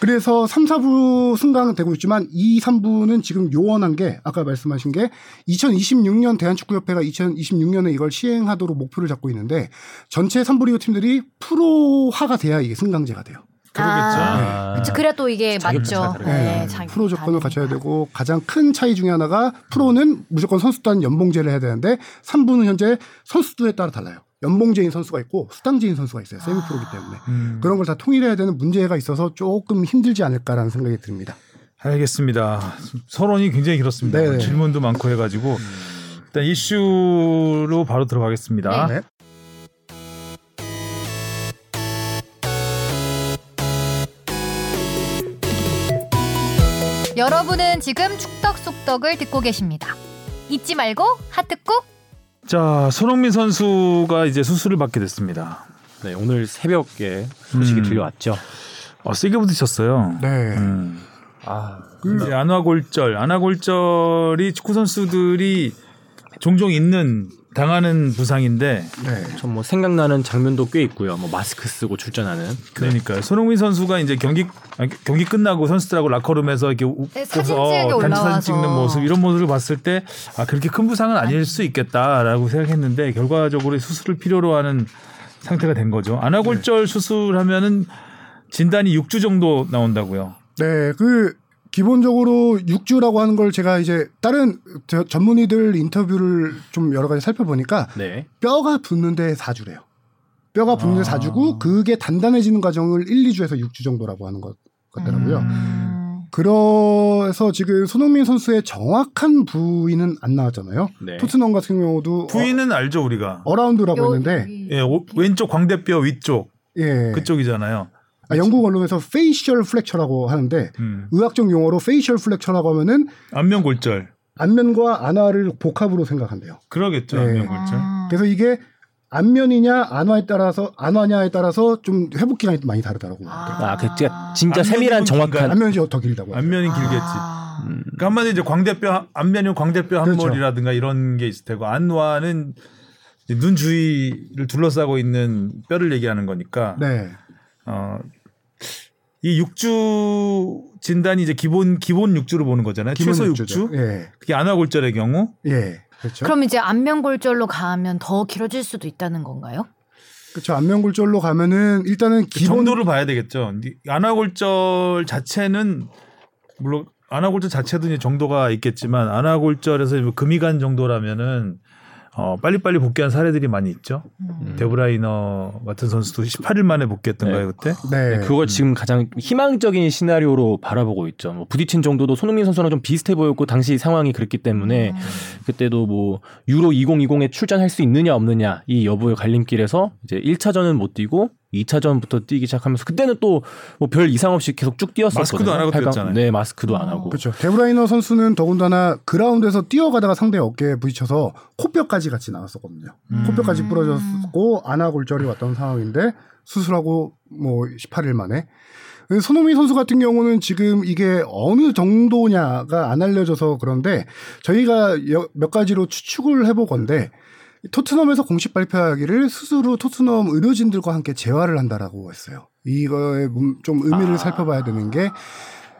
그래서 3, 4부 승강되고 있지만 2, 3부는 지금 요원한 게 아까 말씀하신 게 2026년 대한축구협회가 2026년에 이걸 시행하도록 목표를 잡고 있는데 전체 3부 리그 팀들이 프로화가 돼야 이게 승강제가 돼요. 그러겠죠. 아, 그쵸, 그래 또 이게 맞죠. 네, 네. 프로 조건을 다르니까. 갖춰야 되고 가장 큰 차이 중에 하나가 프로는 무조건 선수단 연봉제를 해야 되는데 3부는 현재 선수들에 따라 달라요. 연봉제인 선수가 있고 수당제인 선수가 있어요. 세미 프로기 때문에. 음. 그런 걸 다 통일해야 되는 문제가 있어서 조금 힘들지 않을까라는 생각이 듭니다. 알겠습니다. 서론이 굉장히 길었습니다. 네네. 질문도 많고 해가지고 일단 이슈로 바로 들어가겠습니다. 네. 여러분은 지금 축덕 속덕을 듣고 계십니다. 잊지 말고 하트 꾹. 자, 손흥민 선수가 이제 수술을 받게 됐습니다. 네, 오늘 새벽에 소식이 음. 들려왔죠. 어, 세게 부딪혔어요. 네. 음. 아, 이제 안화골절, 안화골절이 축구 선수들이 종종 있는 당하는 부상인데 네. 전뭐 생각나는 장면도 꽤 있고요. 뭐 마스크 쓰고 출전하는. 그러니까 손흥민 선수가 이제 경기 아니, 경기 끝나고 선수들하고 라커룸에서 이렇게 네, 웃고서 단체 사진. 찍는 모습 이런 모습을 봤을 때 아 그렇게 큰 부상은 아닐 수 있겠다라고 생각했는데 결과적으로 수술을 필요로 하는 상태가 된 거죠. 안화골절 수술하면은 진단이 6주 정도 나온다고요. 네, 그 기본적으로 육주라고 하는 걸 제가 이제 다른 저 전문의들 인터뷰를 좀 여러 가지 살펴보니까 네. 뼈가 붙는데 4주래요. 뼈가 붙는데 아. 4주고 그게 단단해지는 과정을 1, 2주에서 6주 정도라고 하는 것 같더라고요. 음. 그래서 지금 손흥민 선수의 정확한 부위는 안 나왔잖아요. 네. 토트넘 같은 경우도 부위는 알죠 우리가. 어, 라운드라고 요- 했는데. 예, 오- 왼쪽 광대뼈 위쪽 예. 그쪽이잖아요. 아, 영국 언론에서 facial fracture라고 하는데 음. 의학적 용어로 facial fracture라고 하면은 안면 골절. 안면과 안와를 복합으로 생각한대요. 그러겠죠 네. 안면 골절. 아. 그래서 이게 안면이냐 안와에 따라서 안와냐에 따라서 좀 회복 기간이 많이 다르다고. 아, 그 진짜, 진짜 세밀한 정확한 안면이 더 길다고. 안면이 길겠지. 아. 음, 그러니까 한마디 이제 광대뼈 안면이 광대뼈 그렇죠. 함몰이라든가 이런 게 있을 테고 이제 눈 주위를 둘러싸고 있는 뼈를 얘기하는 거니까 네. 어, 이 육주 진단이 이제 기본 기본 육주로 보는 거잖아요. 최소 육주죠. 육주. 예. 그게 안와골절의 경우 예. 그렇죠. 그럼 이제 안면골절로 가면 더 길어질 수도 있다는 건가요? 그렇죠. 안면골절로 가면은 일단은 그 기본 정도를 봐야 되겠죠. 안와골절 자체는 물론 안와골절 자체도 이제 정도가 있겠지만 안와골절에서 뭐 금이 간 정도라면은 어, 빨리빨리 복귀한 사례들이 많이 있죠. 음. 데브라이너 같은 선수도 18일 만에 복귀했던가요 그때? 네. 그걸 지금 가장 희망적인 시나리오로 바라보고 있죠. 뭐 부딪힌 정도도 손흥민 선수랑 좀 비슷해 보였고 당시 상황이 그랬기 때문에 음. 그때도 뭐 유로 2020에 출전할 수 있느냐 없느냐 이 여부의 갈림길에서 이제 1차전은 못 뛰고 2차전부터 뛰기 시작하면서 그때는 또 뭐 별 이상 없이 계속 쭉 뛰었었거든요. 마스크도 안 하고 뛰었잖아요. 네, 마스크도 안 어. 하고. 그렇죠. 데브라이너 선수는 더군다나 그라운드에서 뛰어가다가 상대 어깨에 부딪혀서 코뼈까지 같이 나왔었거든요. 음. 코뼈까지 부러졌고 안와골절이 왔던 상황인데 수술하고 뭐 18일 만에 손흥민 선수 같은 경우는 지금 이게 어느 정도냐가 안 알려져서 그런데 저희가 여- 몇 가지로 추측을 해보건데 토트넘에서 공식 발표하기를 후 토트넘 의료진들과 함께 재활을 한다라고 했어요. 이거에 문- 좀 의미를 아. 살펴봐야 되는 게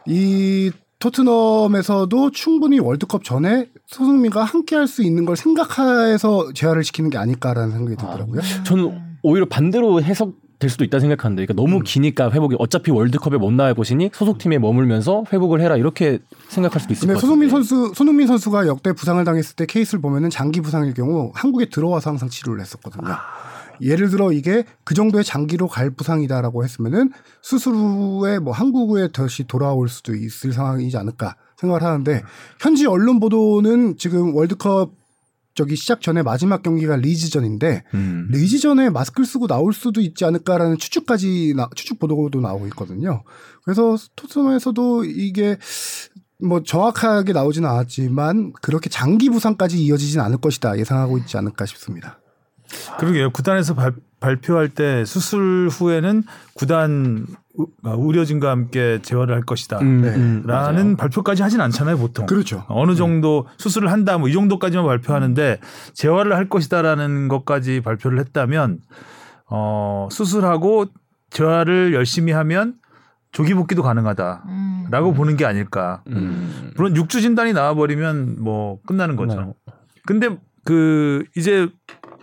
이 토트넘에서도 충분히 월드컵 전에 손흥민과 함께 할 수 있는 걸 생각해서 재활을 시키는 게 아닐까라는 생각이 들더라고요. 저는 오히려 반대로 해석 될 수도 있다 생각하는데 그러니까 너무 기니까 회복이 어차피 월드컵에 못 나갈 것이니 소속팀에 머물면서 회복을 해라 이렇게 생각할 수도 있을 것 손흥민 같은데. 선수 손흥민 선수가 역대 부상을 당했을 때 케이스를 보면은 장기 부상일 경우 한국에 들어와서 항상 치료를 했었거든요. 예를 들어 이게 그 정도의 장기로 갈 부상이다라고 했으면은 수술 후에 뭐 한국에 다시 돌아올 수도 있을 상황이지 않을까 생각을 하는데 현지 언론 보도는 지금 월드컵 저기 시작 전에 마지막 경기가 리즈전인데 음. 리즈전에 마스크를 쓰고 나올 수도 있지 않을까라는 추측까지 나, 추측 보도도 나오고 있거든요. 그래서 토트넘에서도 이게 뭐 정확하게 나오지는 않았지만 그렇게 장기 부상까지 이어지진 않을 것이다 예상하고 있지 않을까 싶습니다. 그러게요. 구단에서 발- 발표할 때 수술 후에는 구단 우- 아, 의료진과 함께 재활을 할 것이다. 음, 네. 라는. 발표까지 하진 않잖아요, 보통. 그렇죠. 어느 정도 수술을 한다, 뭐 이 정도까지만 발표하는데 재활을 할 것이다라는 것까지 발표를 했다면 어, 수술하고 재활을 열심히 하면 조기 복귀도 가능하다라고 음. 보는 게 아닐까. 음. 물론 육주 진단이 나와버리면 뭐 끝나는 거죠. 끝나요. 근데 그 이제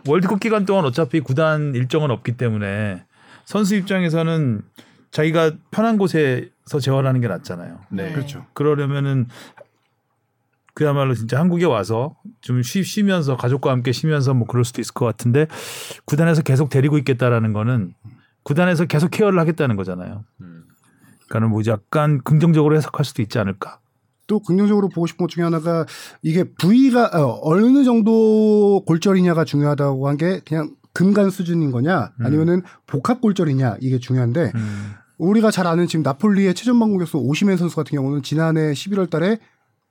월드컵 기간 동안 어차피 구단 일정은 없기 때문에 선수 입장에서는 자기가 편한 곳에서 재활하는 게 낫잖아요. 네. 그렇죠. 그러려면은 그야말로 진짜 한국에 와서 좀 쉬, 쉬면서 가족과 함께 쉬면서 뭐 그럴 수도 있을 것 같은데 구단에서 계속 데리고 있겠다라는 거는 구단에서 계속 케어를 하겠다는 거잖아요. 그러니까는 뭐 약간 긍정적으로 해석할 수도 있지 않을까. 또 긍정적으로 보고 싶은 것 중에 하나가 이게 부위가 어, 어느 정도 골절이냐가 중요하다고 한 게 그냥 금간 수준인 거냐 아니면은 복합 골절이냐 이게 중요한데 음. 우리가 잘 아는 지금 나폴리의 최전방 공격수 오시멘 선수 같은 경우는 지난해 11월 달에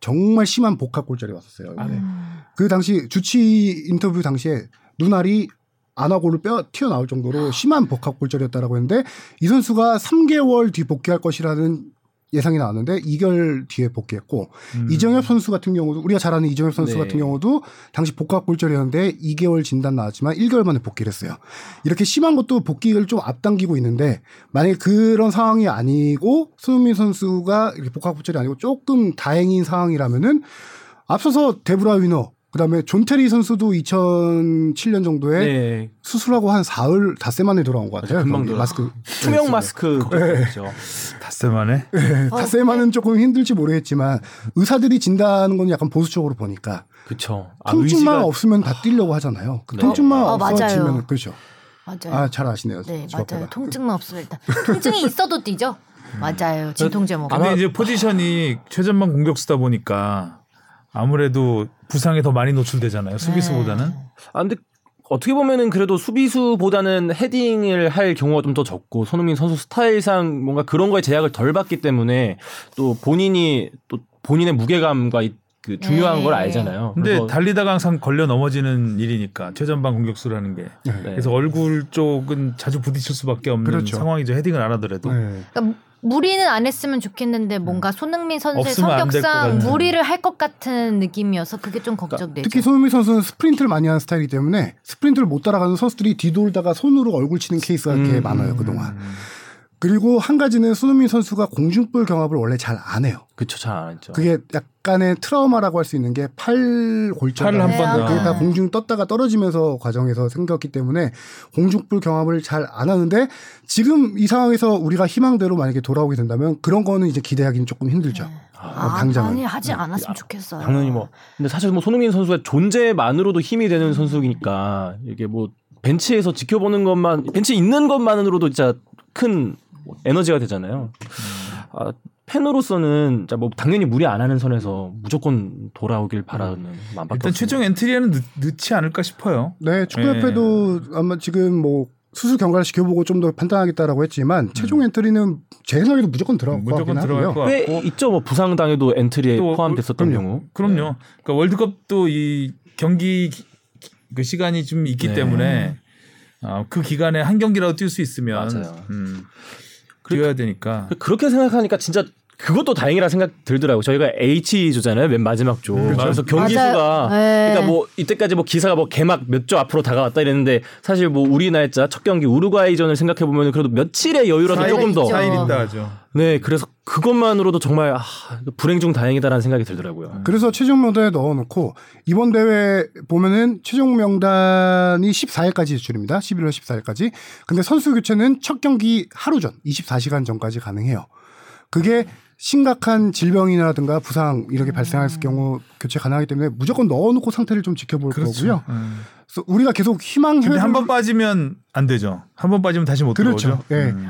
정말 심한 복합 골절이 왔었어요. 근데 음. 그 당시 주치 인터뷰 당시에 눈알이 안하고를 뼈 튀어나올 정도로 심한 복합 골절이었다라고 했는데 이 선수가 3개월 뒤 복귀할 것이라는 예상이 나왔는데 2개월 뒤에 복귀했고 음. 이정엽 선수 같은 경우도 우리가 잘 아는 이정엽 선수 네. 같은 경우도 당시 복합 골절이었는데 2개월 진단 나왔지만 1개월 만에 복귀를 했어요. 이렇게 심한 것도 복귀를 좀 앞당기고 있는데 만약에 그런 상황이 아니고 손흥민 선수가 이렇게 복합 골절이 아니고 조금 다행인 상황이라면은 앞서서 데브라위너 그다음에 존 테리 선수도 2007년 정도에 네. 수술하고 한 사흘 닷새 만에 돌아온 것 같아요. 금방. 돌아. 마스크 투명 마스크 그거죠. 닷새 만에 어, 닷새 만은 조금 힘들지 모르겠지만 의사들이 진단하는 건 약간 보수적으로 보니까 그렇죠. 아, 통증만 의지가- 없으면 다 뛰려고 하잖아요. 그 네. 통증만 어, 맞아요. 없어지면 그렇죠. 맞아요. 아 잘 아시네요. 네, 주 맞아요. 앞에가. 통증만 없으면 일단 통증이 있어도 뛰죠. 맞아요. 진통제 먹어. 근데 이제 포지션이 최전방 공격수다 보니까 아무래도 부상에 더 많이 노출되잖아요. 수비수보다는. 아 근데 어떻게 보면은 그래도 수비수보다는 헤딩을 할 경우가 좀 더 적고 손흥민 선수 스타일상 뭔가 그런 거에 제약을 덜 받기 때문에 또 본인이 또 본인의 무게감과 이- 그 중요한 네. 걸 알잖아요. 근데 달리다가 항상 걸려 넘어지는 일이니까 최전방 공격수라는 게. 네. 그래서 얼굴 쪽은 자주 부딪힐 수밖에 없는 그렇죠. 상황이죠. 헤딩을 안 하더라도. 네. 그러니까 무리는 안 했으면 좋겠는데 뭔가 손흥민 선수의 성격상. 무리를 할 것 같은 느낌이어서 그게 좀 그러니까 걱정되죠. 특히 손흥민 선수는 스프린트를 많이 하는 스타일이기 때문에 스프린트를 못 따라가는 선수들이 뒤돌다가 손으로 얼굴 치는 케이스가 음. 많아요 그동안. 그리고 한 가지는 손흥민 선수가 공중볼 경합을 원래 잘 안 해요. 그쵸 잘안 했죠. 그게 약간의 트라우마라고 할 수 있는 게 팔 골절. 팔을 한번 더. 그게 다 공중 떴다가 떨어지면서 과정에서 생겼기 때문에 공중볼 경합을 잘 안 하는데 지금 이 상황에서 우리가 희망대로 만약에 돌아오게 된다면 그런 거는 이제 기대하기는 조금 힘들죠. 아, 당장은. 당연히 하지 않았으면 좋겠어요. 당연히 뭐 근데 사실 뭐 손흥민 선수의 존재만으로도 힘이 되는 선수니까 이게 뭐 벤치에서 지켜보는 것만 벤치에 있는 것만으로도 진짜 큰 에너지가 되잖아요. 아, 팬으로서는 뭐 당연히 무리 안 하는 선에서 무조건 돌아오길 바라는 마음밖에 일단 없습니다. 최종 엔트리에는 넣, 넣지 않을까 싶어요. 네, 축구협회도 아마 지금 뭐 수술 경과를 지켜보고 좀 더 판단하겠다라고 했지만 최종 엔트리는 제 생각에도 무조건 들어갈 것 무조건 같긴 들어갈 하고요. 것꽤 같고. 있죠. 뭐 부상 당해도 엔트리에 또 포함됐었던 그럼요. 경우. 그럼요. 그러니까 월드컵도 이 경기 기- 그 시간이 좀 있기 네. 때문에 어, 그 기간에 한 경기라도 뛸 수 있으면 맞아요. 음, 뛰어야 되니까. 그렇게 생각하니까 진짜 그것도 다행이라 생각 들더라고. 저희가 H 조잖아요. 맨 마지막 조. 그래서 경기. 수가 네. 그러니까 뭐 이때까지 뭐 기사가 뭐 개막 몇 조 앞으로 다가왔다 이랬는데 사실 뭐 우리 날짜 첫 경기 우루과이전을 생각해 보면 그래도 며칠의 여유라도 조금 더. 있죠. 4일 있다 하죠. 네, 그래서 그것만으로도 정말 아, 불행 중 다행이다라는 생각이 들더라고요. 그래서 최종 명단에 넣어놓고 이번 대회 보면은 최종 명단이 14일까지 제출입니다. 11월 14일까지. 근데 선수 교체는 첫 경기 하루 전, 24시간 전까지 가능해요. 그게 심각한 질병이라든가 부상 이렇게 발생할 경우 교체 가능하기 때문에 무조건 넣어놓고 상태를 좀 지켜볼 거고요. 음. 그래서 우리가 계속 희망 근데 한 번 빠지면 안 되죠. 한 번 빠지면 다시 못 그렇죠. 들어오죠. 예. 음.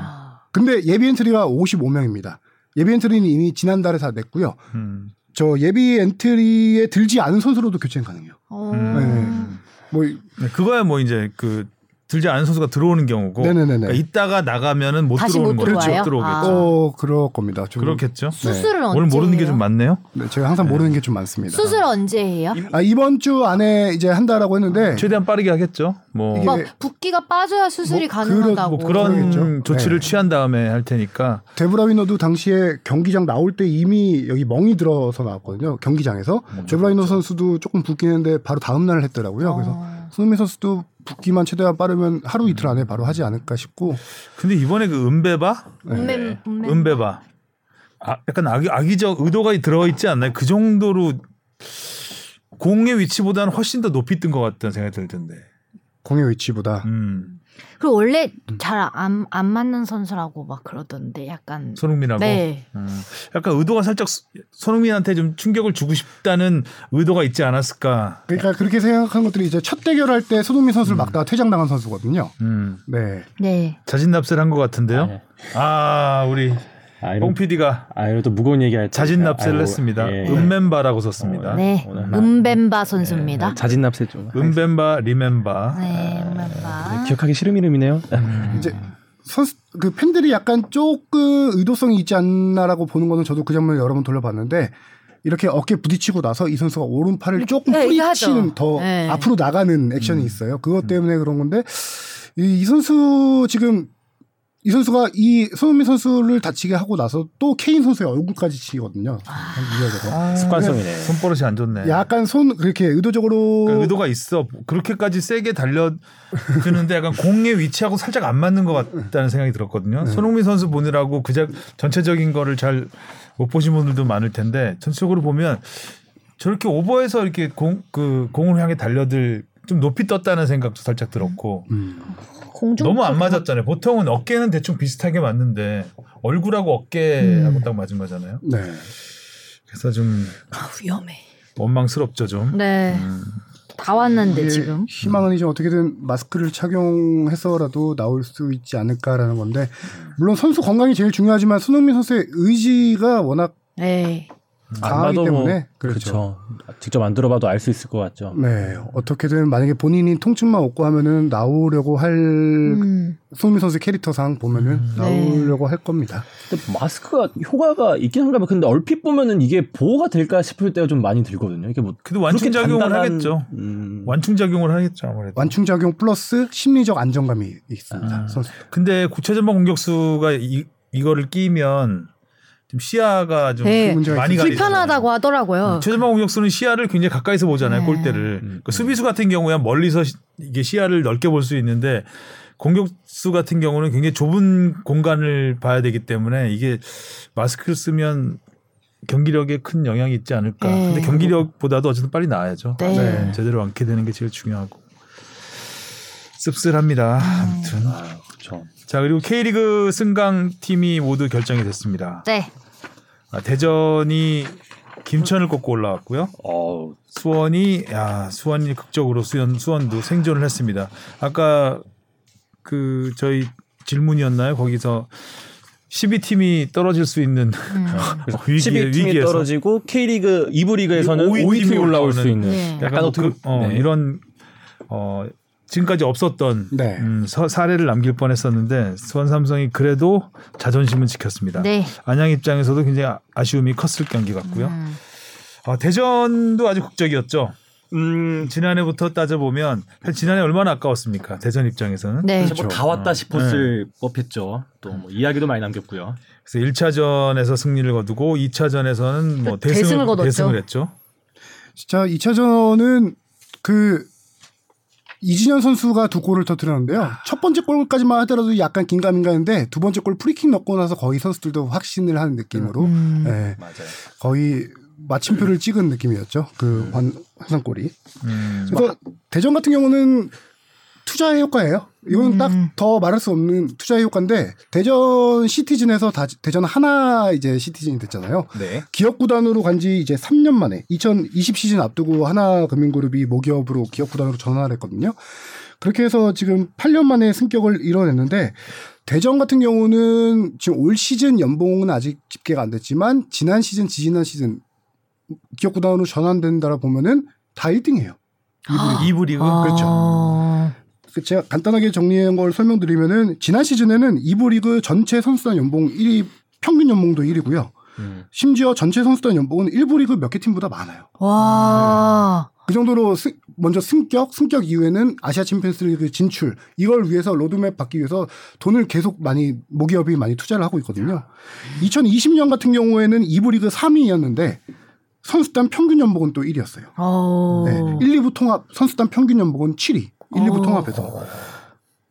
근데 예비 엔트리가 55명입니다. 예비 엔트리는 이미 지난달에 다 냈고요. 음. 저 예비 엔트리에 들지 않은 선수로도 교체는 가능해요. 어. 음. 뭐 네, 그거야 뭐 이제 그 들지 않은 선수가 들어오는 경우고. 그러니까 있다가 나가면은 못 다시 들어오는 못 거죠. 들어와요? 들어오겠죠. 아. 어 그럴 겁니다. 좀- 그렇겠죠. 수술은 언제 오늘 모르는 게 좀 많네요. 네, 제가 항상 모르는 게 좀 많습니다. 수술 언제 해요? 아, 이번 주 안에 이제 한다라고 했는데 최대한 빠르게 하겠죠. 뭐, 붓기가 빠져야 수술이 뭐 가능하다고. 뭐 그런 그러겠죠. 조치를 네. 취한 다음에 할 테니까 데브라이너도 당시에 경기장 나올 때 이미 여기 멍이 들어서 나왔거든요. 경기장에서 데브라이너 선수도 조금 붓긴 했는데 바로 다음 날 했더라고요. 그래서 어. 손흥민 선수도 붓기만 최대한 빠르면 하루 이틀 안에 바로 하지 않을까 싶고. 근데 이번에 그 음벰바? 음메, 음메. 음벰바. 아, 약간 악의, 악의적 의도가 들어가 있지 않나요? 그 정도로 공의 위치보다는 훨씬 더 높이 뜬 것 같다는 생각이 들던데. 공의 위치보다. 음, 그리고 원래 잘안안 맞는 선수라고 막 그러던데 약간 손흥민하고. 네. 음, 약간 의도가 살짝 수- 손흥민한테 좀 충격을 주고 싶다는 의도가 있지 않았을까. 그러니까 그렇게 생각한 것들이 이제 첫 대결할 때 손흥민 선수를 막다가 퇴장당한 선수거든요. 음, 네. 네. 자진 납세를 한 것 같은데요. 아, 네. 아, 우리 아, 이런, 뽕 PD가 아, 이런 또 무거운 얘기할 때. 자진 납세를 아이고, 했습니다. 예. 은멤바라고 썼습니다. 네. 오늘 음벤바 선수입니다. 네, 자진 납세 좀. 은멤바, 리멤바. 네, 음벤바. 기억하기 싫은 이름이네요. 이제 선수 그 팬들이 약간 조금 의도성이 있지 않나라고 보는 거는 저도 그 장면을 여러 번 돌려봤는데 이렇게 어깨 부딪히고 나서 이 선수가 오른팔을 조금 네. 뿌리치는 더 네. 앞으로 나가는 액션이 있어요. 그것 때문에 그런 건데 이, 이 선수 지금 이 선수가 이 손흥민 선수를 다치게 하고 나서 또 케인 선수의 얼굴까지 치거든요. 위협에서. 습관성이네. 손버릇이 안 좋네. 약간 손 그렇게 의도적으로 그러니까 의도가 있어. 그렇게까지 세게 달려주는데 약간 공의 위치하고 살짝 안 맞는 것 같다는 생각이 들었거든요. 네. 손흥민 선수 보느라고 그작 전체적인 거를 잘 못 보신 분들도 많을 텐데 전체적으로 보면 저렇게 오버해서 이렇게 공 그 공을 향해 달려들 좀 높이 떴다는 생각도 살짝 들었고 음. 공중 너무 안 맞았잖아요. 보통은 어깨는 대충 비슷하게 맞는데 얼굴하고 어깨하고 딱 맞은 거잖아요. 네. 그래서 좀 아, 위험해. 원망스럽죠 좀. 네. 다 왔는데 지금. 희망은 이제 어떻게든 마스크를 착용해서라도 나올 수 있지 않을까라는 건데 물론 선수 건강이 제일 중요하지만 손흥민 선수의 의지가 워낙 네. 안 강하기 봐도 때문에 뭐, 그렇죠. 직접 안 들어봐도 알 수 있을 것 같죠. 네 어떻게든 만약에 본인이 통증만 없고 하면은 나오려고 할 음. 손흥민 선수 캐릭터상 보면은 네. 나오려고 할 겁니다. 근데 마스크가 효과가 있긴 한가 봐. 근데 얼핏 보면은 이게 보호가 될까 싶을 때가 좀 많이 들거든요. 이게 뭐 그래도 완충 작용을 하겠죠. 음, 완충 작용을 하겠죠 아무래도. 완충 작용 플러스 심리적 안정감이 있습니다. 아. 선수. 근데 구체 전방 공격수가 이, 이거를 끼면 좀 시야가 좀 네. 문제가 많이 가리죠. 불편하다고 하더라고요. 최전방 공격수는 시야를 굉장히 가까이서 보잖아요 네. 골대를. 음. 그 수비수 같은 경우야 멀리서 시- 이게 시야를 넓게 볼 수 있는데 공격수 같은 경우는 굉장히 좁은 공간을 봐야 되기 때문에 이게 마스크를 쓰면 경기력에 큰 영향이 있지 않을까. 네. 근데 경기력보다도 어쨌든 빨리 나와야죠. 네. 제대로 안게 되는 게 제일 중요하고. 씁쓸합니다. 아무튼. 아, 그렇죠. 자 그리고 K리그 승강 팀이 모두 결정이 됐습니다. 네. 아, 대전이 김천을 꺾고 올라왔고요. 어, 수원이 야 수원이 극적으로 수원 수원도 생존을 했습니다. 아까 그 저희 질문이었나요? 거기서 12팀이 떨어질 수 있는 음. 어, 위기에 12팀이 위기에서 떨어지고 K리그 2부 리그에서는 오위 5위 팀이 올라올 수 있는 네. 약간 약간 뭐 어떻게 그, 어, 네. 이런 어 지금까지 없었던 네. 음, 서- 사례를 남길 뻔했었는데 수원 삼성이 그래도 자존심은 지켰습니다. 네. 안양 입장에서도 굉장히 아- 아쉬움이 컸을 경기 같고요. 음. 아, 대전도 아주 극적이었죠. 음, 지난해부터 따져보면 지난해 얼마나 아까웠습니까? 대전 입장에서는. 네. 그래서 뭐다 왔다 싶었을 법했죠. 또 뭐 이야기도 많이 남겼고요. 그래서 1차전에서 승리를 거두고 2차전에서는 뭐 대승을 대승을, 거뒀죠. 대승을 했죠. 진짜 2차전은 그 이진현 선수가 두 골을 터뜨렸는데요. 첫 번째 골까지만 하더라도 약간 긴가민가인데 두 번째 골 프리킥 넣고 나서 거의 선수들도 확신을 하는 느낌으로 음. 예, 맞아요. 거의 마침표를 찍은 느낌이었죠. 그 환, 환상골이. 음, 그래서 대전 같은 경우는 투자의 효과예요. 이건 음. 딱더 말할 수 없는 투자의 효과인데 대전 시티즌에서 다 대전 하나 이제 시티즌이 됐잖아요. 네. 기업 구단으로 간 지 이제 3년 만에 2020 시즌 앞두고 하나금융그룹이 모기업으로 기업 구단으로 전환을 했거든요. 그렇게 해서 지금 8년 만에 승격을 이뤄냈는데 대전 같은 경우는 지금 올 시즌 연봉은 아직 집계가 안 됐지만 지난 시즌, 지지난 시즌 기업 구단으로 전환된다라 보면은 다 1등이에요. 이부 리그 아. 그렇죠. 그 제가 간단하게 정리한 걸 설명드리면은 지난 시즌에는 이부 리그 전체 선수단 연봉 1위 평균 연봉도 1위고요. 음. 심지어 전체 선수단 연봉은 1부 리그 몇 개 팀보다 많아요. 와. 그 정도로 스- 먼저 승격, 승격 이후에는 아시아 챔피언스리그 진출 이걸 위해서 로드맵 받기 위해서 돈을 계속 많이 모기업이 많이 투자를 하고 있거든요. 2020년 같은 경우에는 2부 리그 3위였는데 선수단 평균 연봉은 또 1위였어요. 어. 네. 1, 2부 통합 선수단 평균 연봉은 7위. 1, 2부 어. 통합해서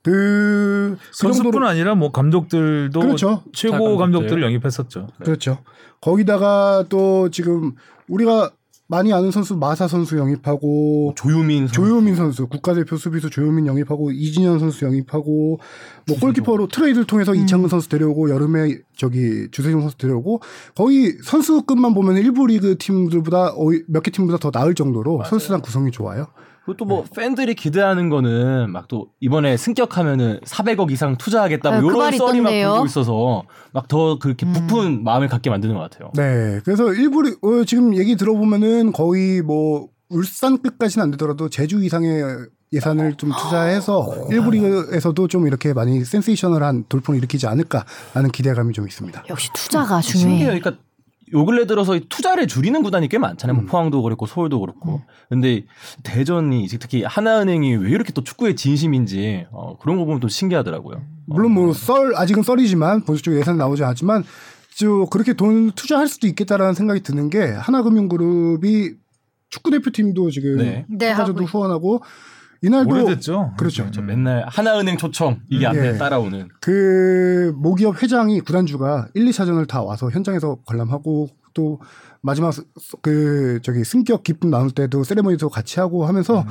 그, 그 선수뿐 아니라 뭐 감독들도 그렇죠. 최고 감독들. 감독들을 영입했었죠. 그렇죠. 거기다가 또 지금 우리가 많이 아는 선수 마사 선수 영입하고 조유민 선수. 조효민 선수 국가대표 수비수 조효민 영입하고 이진현 선수 영입하고 뭐 골키퍼로 트레이드를 통해서 이창근 선수 데려오고 여름에 저기 주세종 선수 데려오고 거의 선수급만 보면 일부 리그 팀들보다 몇 개 팀보다 더 나을 정도로 선수단 구성이 좋아요. 그것도 뭐 팬들이 기대하는 거는 막 또 이번에 승격하면은 400억 이상 투자하겠다 뭐 아, 그 이런 말이 썰이 막 있던데요. 돌고 있어서 막 더 그렇게 음. 부푼 마음을 갖게 만드는 것 같아요. 네, 그래서 일부 리- 어, 지금 얘기 들어보면은 거의 뭐 울산급까지는 안 되더라도 제주 이상의 예산을 좀 투자해서 일부 리그에서도 좀 이렇게 많이 센세이셔널한 돌풍을 일으키지 않을까라는 기대감이 좀 있습니다. 역시 투자가 신기해요. 중요해. 그러니까 요 근래 들어서 투자를 줄이는 구단이 꽤 많잖아요. 뭐 포항도 그렇고 서울도 그렇고. 근데 대전이 이제 특히 하나은행이 왜 이렇게 또 축구에 진심인지 어, 그런 거 보면 또 신기하더라고요. 물론 뭐 썰 아직은 썰이지만 본격적으로 예산 나오지 않았지만 저 그렇게 돈 투자할 수도 있겠다라는 생각이 드는 게 하나금융그룹이 축구 대표팀도 지금 네. 네, 하고 후원하고 이날도 오래됐죠. 그렇죠. 저 맨날 하나은행 초청 이게 앞에 예. 따라오는. 그 모기업 회장이 구단주가 1, 2차전을 다 와서 현장에서 관람하고 또 마지막 스- 그 저기 승격 기쁨 나눌 때도 세레머니도 같이 하고 하면서 음.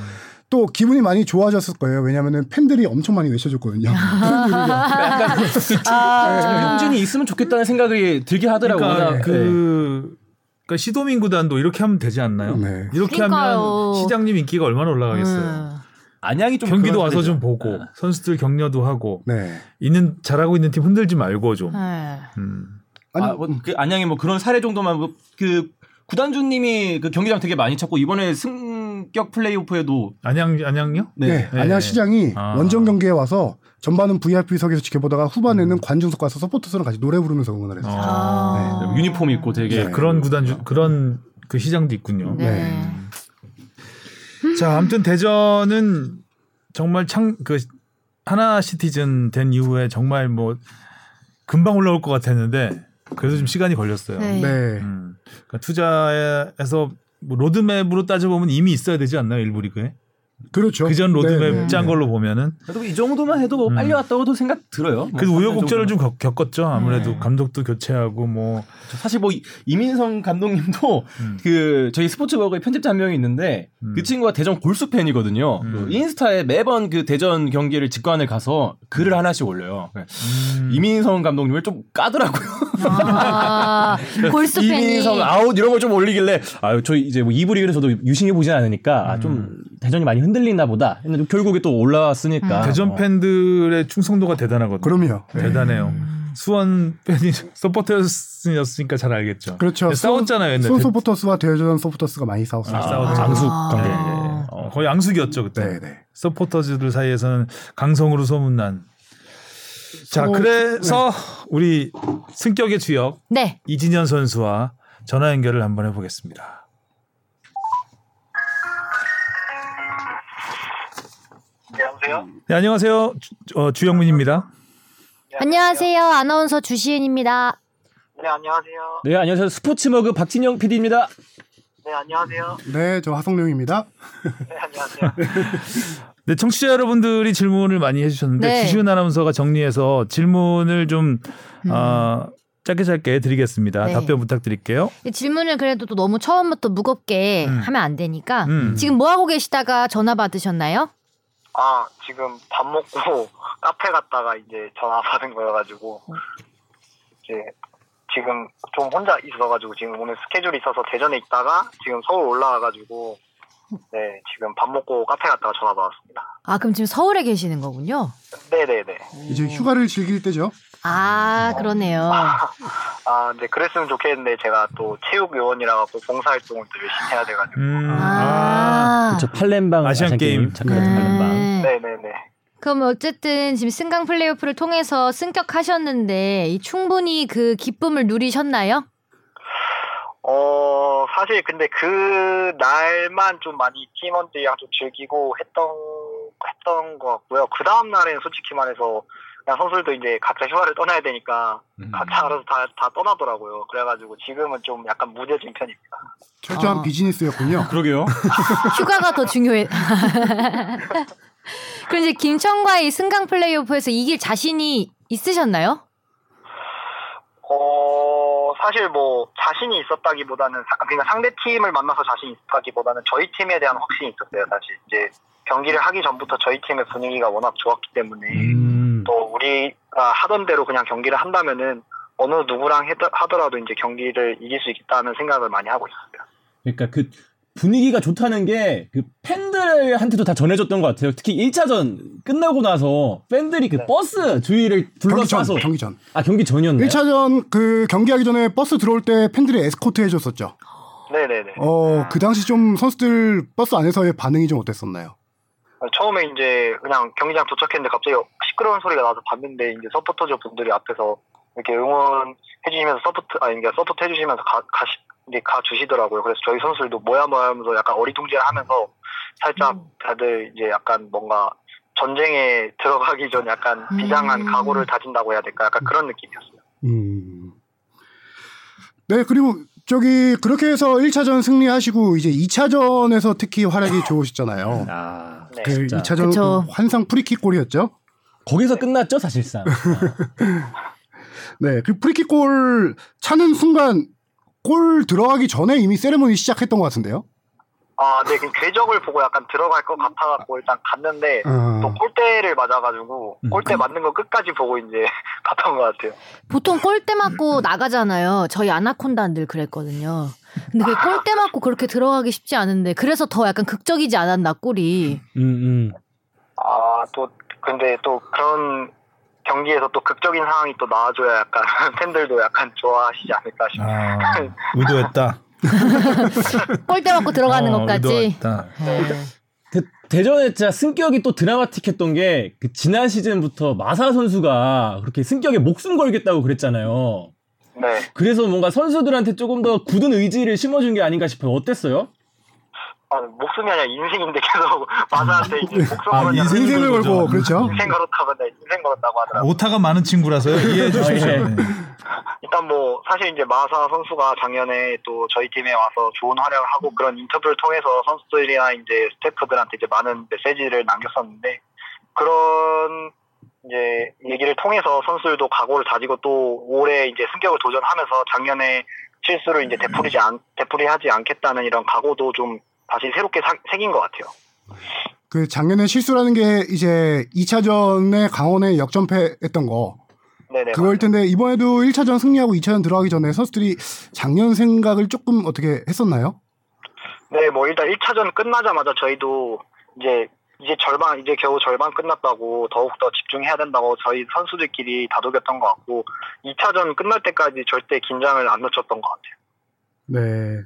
또 기분이 많이 좋아졌을 거예요. 왜냐하면 팬들이 엄청 많이 외쳐줬거든요. 약간 정용진이 있으면 좋겠다는 생각이 들게 하더라고요. 그러니까 네. 그 그러니까 시도민 구단도 이렇게 하면 되지 않나요? 네. 이렇게 그러니까요. 하면 시장님 인기가 얼마나 올라가겠어요. 음. 안양이 좀 경기도 와서. 좀 보고 선수들 격려도 하고 네. 있는 잘하고 있는 팀 흔들지 말고 좀. 네. 음. 아니, 아, 뭐, 그 안양이 뭐 그런 사례 정도만 뭐, 그 구단주님이 그 경기장 되게 많이 찾고 이번에 승격 플레이오프에도 안양 안양요? 네, 네. 안양 시장이 아. 원정 경기에 와서 전반은 VIP석에서 지켜보다가 후반에는 관중석 가서 서포터스랑 같이 노래 부르면서 응원을 했어요. 아. 네, 유니폼 입고 되게 네. 그런 구단 주, 그런 그 시장도 있군요. 네. 자, 아무튼 대전은 정말 창 그 하나 시티즌 된 이후에 정말 뭐 금방 올라올 것 같았는데 그래도 좀 시간이 걸렸어요. 네. 네. 음. 그러니까 투자에서 뭐 로드맵으로 따져보면 이미 있어야 되지 않나요 일부 리그에? 그렇죠. 그전 로드맵 네, 네, 짠 네. 걸로 보면은 그래도 이 정도만 해도 뭐 음. 빨리 왔다고도 생각 들어요. 뭐년 우여곡절을 좀. 겪- 겪었죠. 아무래도 네. 감독도 교체하고 뭐 사실 뭐 이- 이민성 감독님도 음. 그 저희 스포츠버거의 편집자 한 명이 있는데 음. 그 친구가 대전 골수 팬이거든요. 음. 그 인스타에 매번 그 대전 경기를 직관을 가서 글을 하나씩 올려요. 음. 이민성 감독님을 좀 까더라고요. 아, 골수 팬이. 이민성 아웃 이런 걸 좀 올리길래 아유 저 이제 뭐 2부 리그는 저도 유심히 보진 않으니까 아, 음. 좀 대전이 많이 흔들리나 보다. 했는데 결국에 또 올라왔으니까 음. 대전 어. 팬들의 충성도가 대단하거든요. 그럼요. 네. 대단해요. 수원 팬이 서포터였으니까 잘 알겠죠. 그렇죠. 근데 싸웠잖아요, 옛날에. 손 서포터스와 대전 서포터스가 많이 싸웠어요. 아, 싸웠죠. 앙숙 아. 관계. 네. 어, 거의 앙숙이었죠 그때. 네, 네. 서포터즈들 사이에서는 강성으로 소문난. 자, 그래서 우리 승격의 주역 네. 이진현 선수와 전화 연결을 한번 해보겠습니다. 여보세요? 네, 안녕하세요. 주, 어, 주영민입니다. 네, 안녕하세요. 아나운서 주시은입니다. 네, 안녕하세요. 네 안녕하세요 스포츠 머그 박진영 PD입니다. 네, 안녕하세요. 네, 저 하성룡입니다. 네, 안녕하세요. 네, 청취자 여러분들이 질문을 많이 해주셨는데 네. 주시은 아나운서가 정리해서 질문을 좀 어, 짧게 짧게 드리겠습니다. 음. 네. 답변 부탁드릴게요. 이 질문을 그래도 또 너무 처음부터 무겁게 음. 하면 안 되니까 음. 지금 뭐 하고 계시다가 전화 받으셨나요? 아, 지금 밥 먹고 카페 갔다가 이제 전화 받은 거여가지고, 이제 지금 좀 혼자 있어가지고 지금 오늘 스케줄이 있어서 대전에 있다가 지금 서울 올라와가지고, 네, 지금 밥 먹고 카페 갔다가 전화 받았습니다. 아 그럼 지금 서울에 계시는 거군요. 네네네. 이제 휴가를 즐길 때죠. 아 그러네요. 아, 근데 그랬으면 좋겠는데 제가 또 체육 요원이라 갖고 봉사활동을 또 열심히 해야 돼가지고. 음, 아, 그렇죠 팔렘방 아시안 게임. 팔렘방. 네. 네네네. 그럼 어쨌든 지금 승강 플레이오프를 통해서 승격하셨는데 이 충분히 그 기쁨을 누리셨나요? 어, 사실 근데 그 날만 좀 많이 팀원들이랑 좀 즐기고 했던, 했던 것 같고요. 그 다음날에는 솔직히 말해서 그냥 선수들도 이제 각자 휴가를 떠나야 되니까 음. 각자 알아서 다, 다 떠나더라고요. 그래가지고 지금은 좀 약간 무뎌진 편입니다. 철저한 아. 비즈니스였군요. 그러게요. 휴가가 더 중요해. 그럼 이제 김천과의 승강 플레이오프에서 이길 자신이 있으셨나요? 어, 사실 뭐 자신이 있었다기보다는 사- 그냥 상대 팀을 만나서 자신이 있었다기보다는 저희 팀에 대한 확신이 있었어요. 사실 이제 경기를 하기 전부터 저희 팀의 분위기가 워낙 좋았기 때문에 음. 또 우리가 하던 대로 그냥 경기를 한다면은 어느 누구랑 하더라도 이제 경기를 이길 수 있다는 생각을 많이 하고 있었어요. 그러니까 그 분위기가 좋다는 게 그 팬들한테도 다 전해졌던 것 같아요. 특히 1차전 끝나고 나서 팬들이 그 네. 버스 주위를 둘러싸서 경기 전. 아 경기 전이었나요? 1차전 그 경기하기 전에 버스 들어올 때 팬들이 에스코트 해 줬었죠. 네 네 네. 어, 그 당시 좀 선수들 버스 안에서의 반응이 좀 어땠었나요? 처음에 이제 그냥 경기장 도착했는데 갑자기 시끄러운 소리가 나서 봤는데 이제 서포터즈 분들이 앞에서 이렇게 응원 해 주시면서 support 아니 그러니까 support 해 주시면서 가 가시 이게 가 주시더라고요. 그래서 저희 선수들도 뭐야 뭐야 하면서 약간 어리둥절하면서 살짝 다들 이제 약간 뭔가 전쟁에 들어가기 전 약간 비장한 음. 각오를 다진다고 해야 될까? 약간 그런 느낌이었어요. 음. 네, 그리고 저기 그렇게 해서 1차전 승리하시고 이제 2차전에서 특히 활약이 좋으셨잖아요. 아 네. 그 진짜. 2차전은 그쵸. 그 환상 프리킥 골이었죠. 거기서 끝났죠 사실상. 네, 그 프리킥 골 차는 순간 골 들어가기 전에 이미 세레모니 시작했던 것 같은데요. 아, 네, 그 궤적을 보고 약간 들어갈 것 같아갖고 일단 갔는데 어, 또 골대를 맞아가지고 음. 골대 맞는 거 끝까지 보고 이제 갔던 것 같아요. 보통 골대 맞고 나가잖아요. 저희 아나콘다는 늘 그랬거든요. 근데 그 골대 맞고 그렇게 들어가기 쉽지 않은데 그래서 더 약간 극적이지 않았나 골이. 음, 음. 아, 또, 근데 또 그런 경기에서 또 극적인 상황이 또 나와줘야 약간 팬들도 약간 좋아하시지 않을까 싶어요. 아, 의도했다. 골대 맞고 들어가는 어, 것까지. 의도했다. 네. 대, 대전에 진짜 승격이 또 드라마틱했던 게 그 지난 시즌부터 마사 선수가 그렇게 승격에 목숨 걸겠다고 그랬잖아요. 네. 그래서 뭔가 선수들한테 조금 더 굳은 의지를 심어준 게 아닌가 싶어요. 어땠어요? 아, 목숨이 아니라 인생인데 계속 마사한테 이제 목숨 아, 걸었냐 인생- 인생을 거죠. 걸고 그렇죠. 인생 걸었다고 네, 인생 걸었다고 하더라고요. 오타가 많은 친구라서요. 이해해 주십시오. 아, 예. 네. 일단 뭐 사실 이제 마사 선수가 작년에 또 저희 팀에 와서 좋은 활약을 하고 그런 인터뷰를 통해서 선수들이나 이제 스태프들한테 이제 많은 메시지를 남겼었는데 그런 이제 얘기를 통해서 선수들도 각오를 다지고 또 올해 이제 승격을 도전하면서 작년에 실수를 이제 되풀이지 않 되풀이하지 않겠다는 이런 각오도 좀 다시 새롭게 사- 새긴 것 같아요. 그 작년에 실수라는 게 이제 2차전에 강원에 역전패했던 거 네네. 그거일 텐데 이번에도 1차전 승리하고 2차전 들어가기 전에 선수들이 작년 생각을 조금 어떻게 했었나요? 네, 뭐 일단 1차전 끝나자마자 저희도 이제 이제 절반 이제 겨우 절반 끝났다고 더욱 더 집중해야 된다고 저희 선수들끼리 다독였던 것 같고 2차전 끝날 때까지 절대 긴장을 안 놓쳤던 것 같아요. 네.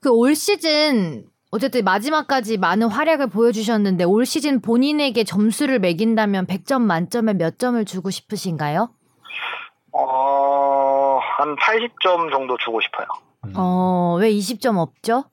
그 올 시즌 어쨌든 마지막까지 많은 활약을 보여주셨는데 올 시즌 본인에게 점수를 매긴다면 100점 만점에 몇 점을 주고 싶으신가요? 어, 한 80점 정도 주고 싶어요. 어, 왜 20점 없죠?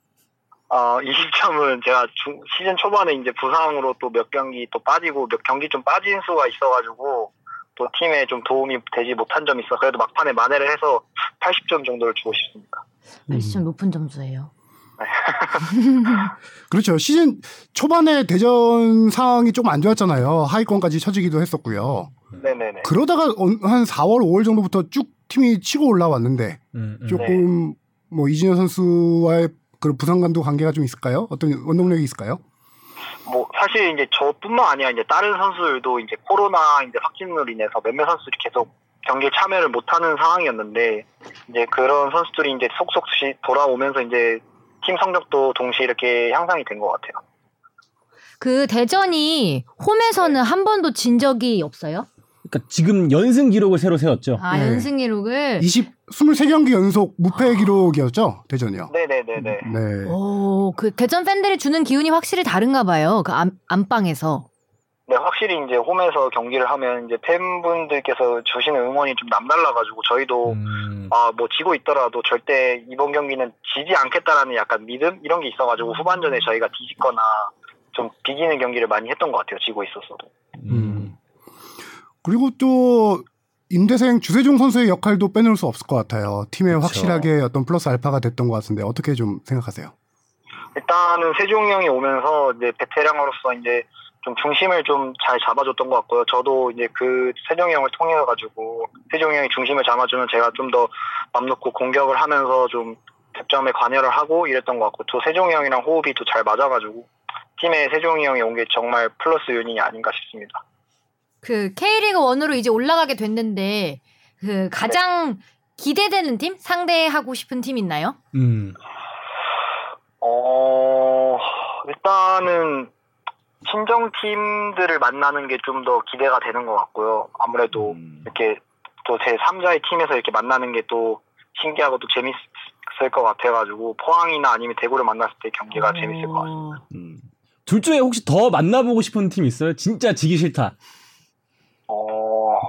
어, 20점은 제가 중- 시즌 초반에 이제 부상으로 또 몇 경기 또 빠지고 몇 경기 좀 빠진 수가 있어가지고 또 팀에 좀 도움이 되지 못한 점이 있어. 그래도 막판에 만회를 해서 80점 정도를 주고 싶습니다. 80점 높은 점수예요. 그렇죠. 시즌 초반에 대전 상황이 조금 안 좋았잖아요. 하위권까지 처지기도 했었고요. 네네네. 그러다가 어- 한 4월, 5월 정도부터 쭉 팀이 치고 올라왔는데 음, 음. 조금 뭐 이진현 선수와의 그 부상감도 관계가 좀 있을까요? 어떤 원동력이 있을까요? 뭐 사실 이제 저뿐만 아니라 이제 다른 선수들도 이제 코로나 이제 확진으로 인해서 몇몇 선수들이 계속 경기에 참여를 못하는 상황이었는데 이제 그런 선수들이 이제 속속 시- 돌아오면서 이제 팀 성적도 동시에 이렇게 향상이 된 것 같아요. 그 대전이 홈에서는 한 번도 진 적이 없어요? 그러니까 지금 연승 기록을 새로 세웠죠. 아, 네. 연승 기록을 20, 23경기 연속 무패 기록이었죠? 대전이요. 네네네네. 네. 오, 그 대전 팬들이 주는 기운이 확실히 다른가 봐요. 그 안, 안방에서. 네, 확실히 이제 홈에서 경기를 하면 이제 팬분들께서 주시는 응원이 좀 남달라가지고 저희도 음. 아, 뭐 지고 있더라도 절대 이번 경기는 지지 않겠다라는 약간 믿음 이런 게 있어가지고 후반전에 저희가 뒤집거나 좀 비기는 경기를 많이 했던 것 같아요. 지고 있었어도. 음. 그리고 또 임대생 주세종 선수의 역할도 빼놓을 수 없을 것 같아요. 팀에 그쵸. 확실하게 어떤 플러스 알파가 됐던 것 같은데 어떻게 좀 생각하세요? 일단은 세종이 형이 오면서 이제 베테랑으로서 이제 좀 중심을 좀 잘 잡아줬던 것 같고요. 저도 이제 그 세종이 형을 통해 가지고 세종이 형이 중심을 잡아주면 제가 좀 더 맘 놓고 공격을 하면서 좀 득점에 관여를 하고 이랬던 것 같고 또 세종이 형이랑 호흡이 또 잘 맞아가지고 팀에 세종이 형이 온 게 정말 플러스 요인이 아닌가 싶습니다. 그 K리그 1으로 이제 올라가게 됐는데 그 가장 기대되는 팀 상대하고 싶은 팀 있나요? 음. 어 일단은 친정 팀들을 만나는 게 좀 더 기대가 되는 것 같고요. 아무래도 음. 이렇게 또 제 3자의 팀에서 이렇게 만나는 게 또 신기하고 또 재밌을 것 같아가지고 포항이나 아니면 대구를 만났을 때 경기가 재밌을 것 같습니다. 음. 둘 중에 혹시 더 만나보고 싶은 팀 있어요? 진짜 지기 싫다. 어,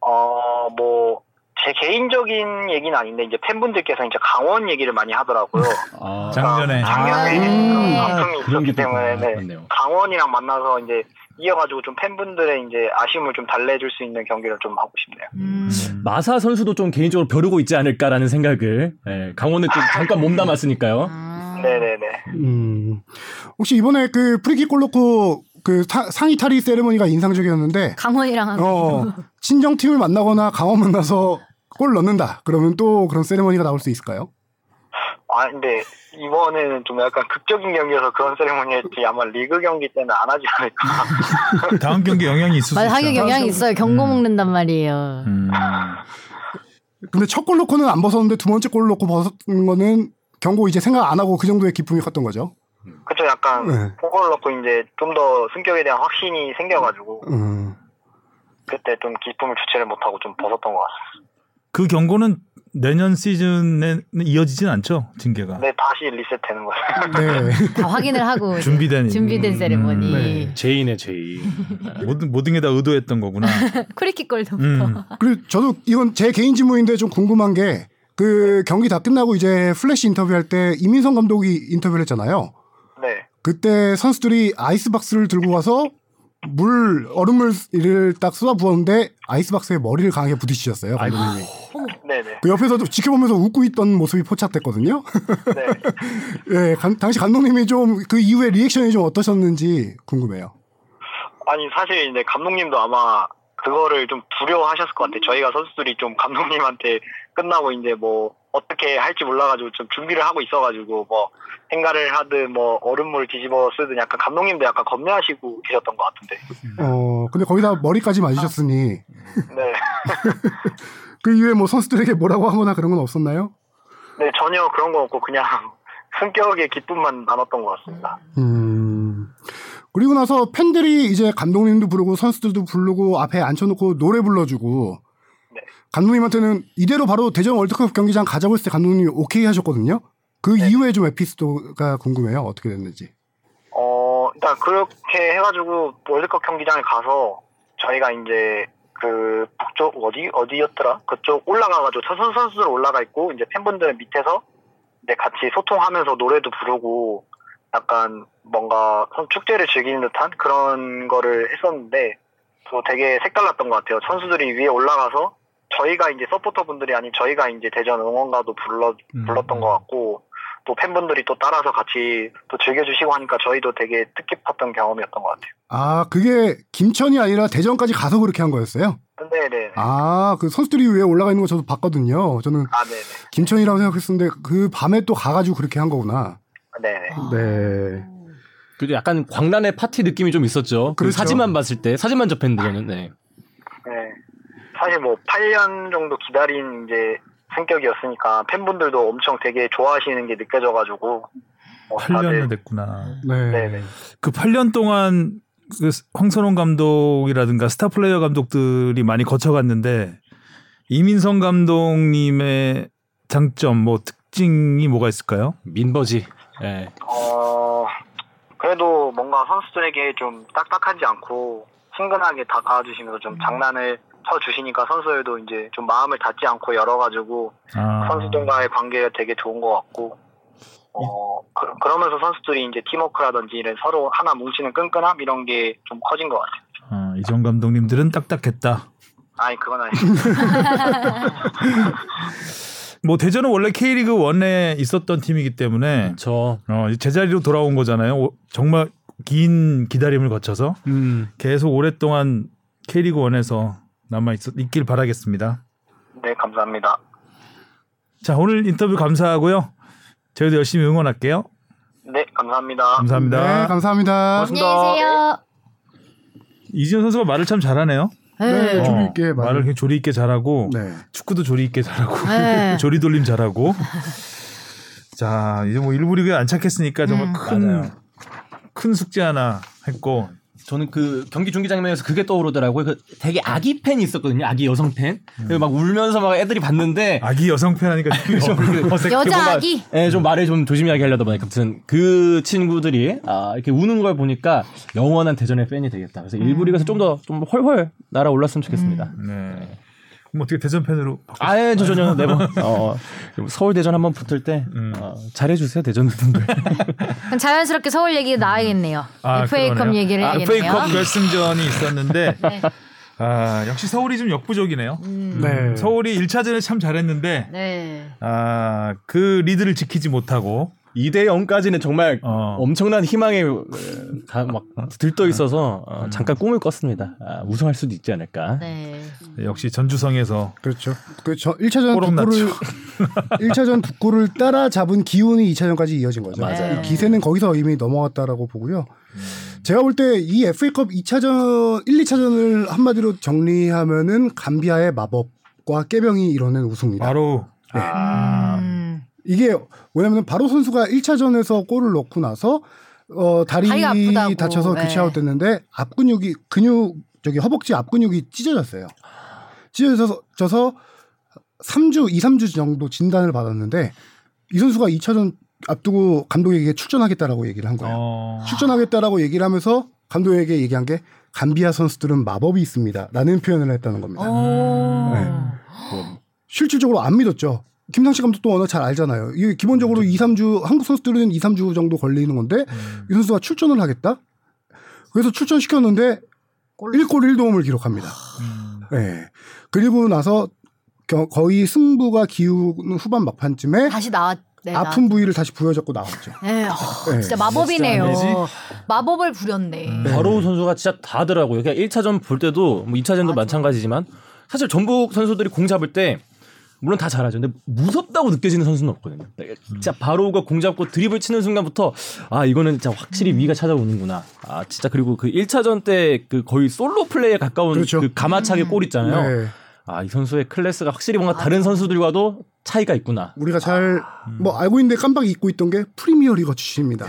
어, 뭐, 제 개인적인 얘기는 아닌데, 이제 팬분들께서 이제 강원 얘기를 많이 하더라고요. 아, 작년에. 작년에 음, 그런 상품이 그런 게 있었기 때문에. 네. 강원이랑 만나서 이제 이어가지고 좀 팬분들의 이제 아쉬움을 좀 달래줄 수 있는 경기를 좀 하고 싶네요. 음. 마사 선수도 좀 개인적으로 벼르고 있지 않을까라는 생각을 예, 강원은 좀 잠깐 몸담았으니까요. 아. 네네네. 음, 혹시 이번에 그 프리킥 골 넣고 그 사- 상의 탈의 세레머니가 인상적이었는데 강원이랑 어, 친정 팀을 만나거나 강원 만나서 골 넣는다. 그러면 또 그런 세레머니가 나올 수 있을까요? 아, 근데 이번에는 좀 약간 극적인 경기여서 그런 세레모니였지 아마 리그 경기 때는 안 하지 않을까. 다음 경기 영향이 있을 수 맞아 있어. 하격 영향이 있어요. 경고 음. 먹는단 말이에요. 음. 근데 첫 골 넣고는 안 벗었는데 두 번째 골 넣고 벗은 거는 경고 이제 생각 안 하고 그 정도의 기쁨이 컸던 거죠. 그쵸, 약간 네. 포골 넣고 이제 좀 더 승격에 대한 확신이 생겨가지고 음. 그때 좀 기쁨을 주체를 못하고 좀 벗었던 것 같습니다. 그 경고는 내년 시즌에 이어지진 않죠 징계가. 근데 다시 리셋되는 거예요. 네. 다 확인을 하고 준비된 준비된 음, 세레모니. 네. J네 J. 모든 모든 게 다 의도했던 거구나. 프리킥 골부터. 음. 그리고 저도 이건 제 개인 질문인데 좀 궁금한 게 그 경기 다 끝나고 이제 플래시 인터뷰할 때 이민성 감독이 인터뷰를 했잖아요. 네. 그때 선수들이 아이스박스를 들고 가서 물 얼음물을 딱 쏟아 부었는데 아이스박스에 머리를 강하게 부딪히셨어요 감독님이. 네네. 그 옆에서도 지켜보면서 웃고 있던 모습이 포착됐거든요. 네. 예, 간- 당시 감독님이 좀 그 이후에 리액션이 좀 어떠셨는지 궁금해요. 아니, 사실 이제 감독님도 아마 그거를 좀 두려워하셨을 것 같아요. 저희가 선수들이 좀 감독님한테 끝나고 이제 뭐 어떻게 할지 몰라가지고 좀 준비를 하고 있어가지고 뭐 행가를 하든 뭐 얼음물 뒤집어 쓰든 약간 감독님도 약간 겁내하시고 계셨던 것 같은데. 어, 근데 거기다 머리까지 맞으셨으니 네. 그 이후에 뭐 선수들에게 뭐라고 하거나 그런 건 없었나요? 네, 전혀 그런 거 없고 그냥 승격의 기쁨만 나눴던 것 같습니다. 음. 그리고 나서 팬들이 이제 감독님도 부르고 선수들도 부르고 앞에 앉혀놓고 노래 불러주고 네. 감독님한테는 이대로 바로 대전 월드컵 경기장 가자고 했을 때 감독님이 오케이 하셨거든요. 그 네. 이후에 좀 에피소드가 궁금해요. 어떻게 됐는지. 어, 일단 그렇게 해가지고 월드컵 경기장에 가서 저희가 이제 그 북쪽 어디 어디였더라? 그쪽 올라가가지고 선수 선수들 올라가 있고 이제 팬분들은 밑에서 이제 같이 소통하면서 노래도 부르고 약간 뭔가 선- 축제를 즐기는 듯한 그런 거를 했었는데 또 되게 색달랐던 것 같아요. 선수들이 위에 올라가서 저희가 이제 서포터 분들이 아닌 저희가 이제 대전 응원가도 불러 음. 불렀던 것 같고 또 팬분들이 또 따라서 같이 또 즐겨주시고 하니까 저희도 되게 뜻깊었던 경험이었던 것 같아요. 아, 그게 김천이 아니라 대전까지 가서 그렇게 한 거였어요? 네네. 아, 그 선수들이 위에 올라가 있는 거 저도 봤거든요. 저는 아, 네네. 김천이라고 생각했었는데 그 밤에 또 가가지고 그렇게 한 거구나. 네네. 네. 그래도 약간 광란의 파티 느낌이 좀 있었죠. 그 그렇죠. 사진만 봤을 때 사진만 접했는데 저는 네. 네. 사실 뭐 8년 정도 기다린 이제 승격이었으니까 팬분들도 엄청 되게 좋아하시는 게 느껴져가지고 어, 8년을 됐구나. 네. 네네. 그 8년 동안 그 황선홍 감독이라든가 스타 플레이어 감독들이 많이 거쳐갔는데 이민성 감독님의 장점 뭐 특징이 뭐가 있을까요? 민버지. 예. 어 그래도 뭔가 선수들에게 좀 딱딱하지 않고 친근하게 다가와주시면서 좀 장난을 쳐 주시니까 선수들도 이제 좀 마음을 닫지 않고 열어가지고 아. 선수들과의 관계가 되게 좋은 것 같고 어 그, 러면서 선수들이 이제 팀워크라든지 이런 서로 하나 뭉치는 끈끈함 이런 게 좀 커진 것 같아요. 아, 이전 감독님들은 딱딱했다. 아니 그건 아니에요. 뭐 대전은 원래 K리그 1에 있었던 팀이기 때문에 저 어, 제자리로 돌아온 거잖아요. 오- 정말 긴 기다림을 거쳐서 음. 계속 오랫동안 K리그 1에서 남아 있, 있길 바라겠습니다. 네 감사합니다. 자, 오늘 인터뷰 감사하고요. 저희도 열심히 응원할게요. 네 감사합니다. 감사합니다. 네, 감사합니다. 안녕히 계세요. 이지현 선수가 말을 참 잘하네요. 네, 어, 조리 있게 말을 말을. 그냥 조리 있게 잘하고 네. 축구도 조리 있게 잘하고 네. 조리 돌림 잘하고. 자, 이제 뭐 일부 리그에 안착했으니까 정말 음. 큰 맞아요. 큰 숙제 하나 했고 저는 그 경기 중계 장면에서 그게 떠오르더라고요. 그 되게 아기 팬이 있었거든요. 아기 여성 팬. 그리고 막 울면서 막 애들이 봤는데 아기 여성 팬 하니까 좀 어색해. 여자 뭔가- 아기. 예, 좀 말을 좀 조심하게 하려다 보니까 아무튼 그 친구들이 아, 이렇게 우는 걸 보니까 영원한 대전의 팬이 되겠다. 그래서 일부 리그에서 좀 더좀 훨훨 날아 올랐으면 좋겠습니다. 네. 그럼 어떻게 대전 팬으로 바꿔? 아예 저 전혀 네번 어, 서울 대전 한번 붙을 때 음. 어, 잘해주세요 대전 분들. 자연스럽게 서울 얘기 나와야겠네요. 아, FA컵 그러네요. 얘기를 아, 해야겠네요. FA컵 결승전이 있었는데 네. 아, 역시 서울이 좀 역부족이네요. 음. 네. 서울이 1차전에 참 잘했는데 네. 아, 그 리드를 지키지 못하고 2대 0까지는 정말 어. 엄청난 희망에 어, 다막 들떠 있어서 어, 잠깐 꿈을 꿨습니다. 아, 우승할 수도 있지 않을까. 네. 역시 전주성에서 그렇죠. 그저 1차전 두 꼬름 골을 1차전 두 골을 따라 잡은 기운이 2차전까지 이어진 거죠. 맞아요. 이 기세는 거기서 이미 넘어갔다라고 보고요. 제가 볼 때 이 FA컵 2차전 1, 2차전을 한마디로 정리하면은 감비아의 마법과 깨병이 이뤄낸 우승입니다. 바로 음. 이게 왜냐면 바로 선수가 1차전에서 골을 넣고 나서 어 다리. 다쳐서 네. 교체아웃 됐는데 앞 근육이 근육 저기 허벅지 앞 근육이 찢어졌어요. 찢어져서 져서 3주 2, 3주 정도 진단을 받았는데 이 선수가 2차전 앞두고 감독에게 출전하겠다라고 얘기를 한 거예요. 어, 출전하겠다라고 얘기를 하면서 감독에게 얘기한 게 감비아 선수들은 마법이 있습니다 라는 표현을 했다는 겁니다. 오. 네. 실질적으로 안 믿었죠. 김상식 감독도 워낙 잘 알잖아요. 이게 기본적으로 2, 3주 한국 선수들은 2, 3주 정도 걸리는 건데 이 선수가 출전을 하겠다. 그래서 출전시켰는데 1골 1도움을 기록합니다. 네. 그리고 나서 겨- 거의 승부가 기우는 후반 막판쯤에 다시 나왔. 네, 아픈 부위를 다시 부여잡고 나왔죠. 나- 네. 어, 네. 진짜 마법이네요. 진짜? 마법을 부렸네. 바로 선수가 진짜 다 하더라고요. 그러니까 1차전 볼 때도 뭐 2차전도 마찬가지지만 사실 전북 선수들이 공 잡을 때 물론 다 잘하죠. 근데 무섭다고 느껴지는 선수는 없거든요. 진짜 바로가 공 잡고 드립을 치는 순간부터 아 이거는 진짜 확실히 위가 찾아오는구나. 아 진짜 그리고 그 1차전 때 그 거의 솔로 플레이에 가까운 그렇죠. 그 가마차기 골 있잖아요. 네. 아 이 선수의 클래스가 확실히 뭔가 다른 선수들과도 차이가 있구나. 우리가 잘뭐 알고 있는데 깜빡 잊고 있던 게 프리미어 리거 출신입니다.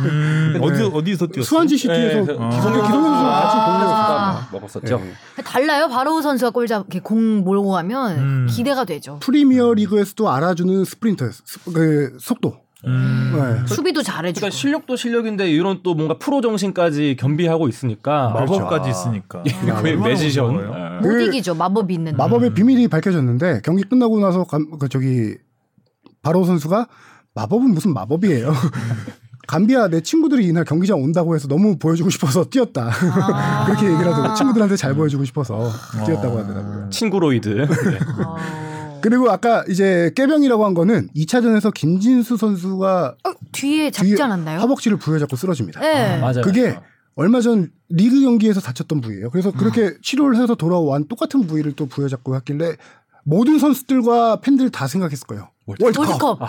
음, 어디 어디서 뛰었어요? 수완지 시티에서 네, 어. 기성용 기성용 선수랑 같이. 아. 먹었었죠. 네. 달라요. 바로 선수가 골 잡, 이렇게 공 몰고 가면 음. 기대가 되죠. 프리미어 리그에서도 알아주는 스프린터였어. 스- 그 속도. 음. 네. 수비도 잘해주고. 그러니까 실력도 실력인데 이런 또 뭔가 프로 정신까지 겸비하고 있으니까 마법까지 아, 있으니까. 거의 얼마나 magician. 예. 못그 이기죠. 마법이 있는. 마법의 비밀이 밝혀졌는데 경기 끝나고 나서 감, 그 저기 바로 선수가 마법은 무슨 마법이에요. 감비아 내 친구들이 이날 경기장 온다고 해서 너무 보여주고 싶어서 뛰었다. 아. 그렇게 얘기를 하더라고요. 친구들한테 잘 보여주고 싶어서 뛰었다고 하더라고요. 친구로이드. 네. 어. 그리고 아까 이제 꾀병이라고 한 거는 2차전에서 김진수 선수가 어, 뒤에 잡지 뒤에 않았나요? 허벅지를 부여잡고 쓰러집니다. 네. 맞아요. 그게 얼마 전 리그 경기에서 다쳤던 부위예요. 그래서 아. 그렇게 치료를 해서 돌아온 똑같은 부위를 또 부여잡고 했길래 모든 선수들과 팬들 다 생각했을 거예요. 월드컵. 월드컵. 아.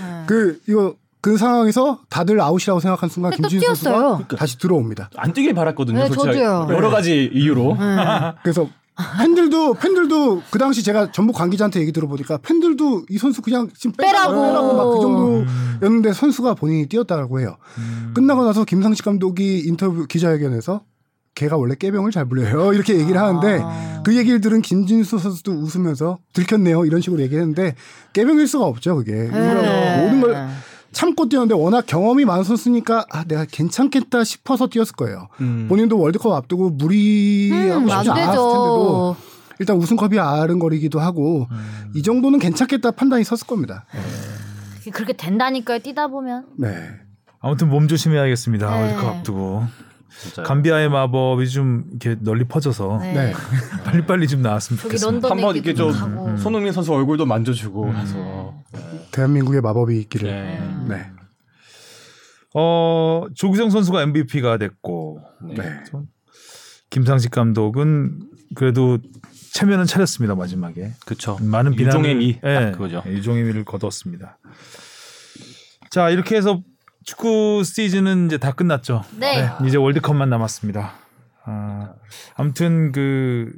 네. 그 이거 그 상황에서 다들 아웃이라고 생각한 순간 또 김진수 선수가 뛰었어요. 다시 들어옵니다. 안 뛰길 바랐거든요. 네, 솔직히 저도요. 여러 가지 이유로. 네. 그래서 팬들도 팬들도 그 당시 제가 전북 관계자한테 얘기 들어보니까 팬들도 이 선수 그냥 지금 빼라고 빼라고. 막 그 정도였는데 선수가 본인이 뛰었다고 해요. 끝나고 나서 김상식 감독이 인터뷰 기자회견에서 걔가 원래 깨병을 잘 불려요 이렇게 얘기를 하는데 아. 그 얘기를 들은 김진수 선수도 웃으면서 들켰네요 이런 식으로 얘기했는데 깨병일 수가 없죠 그게 네. 모든 걸 참고 뛰었는데 워낙 경험이 많은 선수니까 아 내가 괜찮겠다 싶어서 뛰었을 거예요. 음. 본인도 월드컵 앞두고 무리하고 음, 안 싶지 않았을 텐데도. 일단 우승컵이 아른거리기도 하고 음. 이 정도는 괜찮겠다 판단이 섰을 겁니다. 그렇게 된다니까요. 뛰다 보면. 네. 아무튼 몸 조심해야겠습니다. 네. 월드컵 앞두고 진짜요. 감비아의 마법이 좀 이렇게 널리 퍼져서 네. 네. 빨리 빨리 좀 나왔으면 좋겠습니다. 한번 이렇게 좀 하고. 손흥민 선수 얼굴도 만져주고 음. 해서 대한민국의 마법이 있기를. 네. 네. 어 조규성 선수가 MVP가 됐고 네. 네. 김상식 감독은 그래도 체면은 차렸습니다 마지막에 그쵸. 많은 비난을 유종의 미. 예, 딱 그거죠. 유종의 미를 거뒀습니다. 자 이렇게 해서 축구 시즌은 이제 다 끝났죠. 네. 이제 월드컵만 남았습니다. 아, 아무튼 그.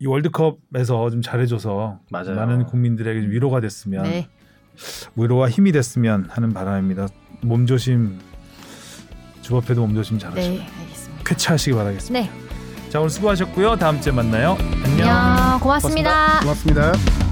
이 월드컵에서 좀 잘해줘서 맞아요. 많은 국민들에게 좀 위로가 됐으면 네. 위로와 힘이 됐으면 하는 바람입니다. 몸 조심 주법회도 몸 조심 잘하시고 네. 알겠습니다. 쾌차하시기 바라겠습니다. 네. 자 오늘 수고하셨고요. 다음 주에 만나요. 안녕. 안녕. 고맙습니다. 고맙습니다.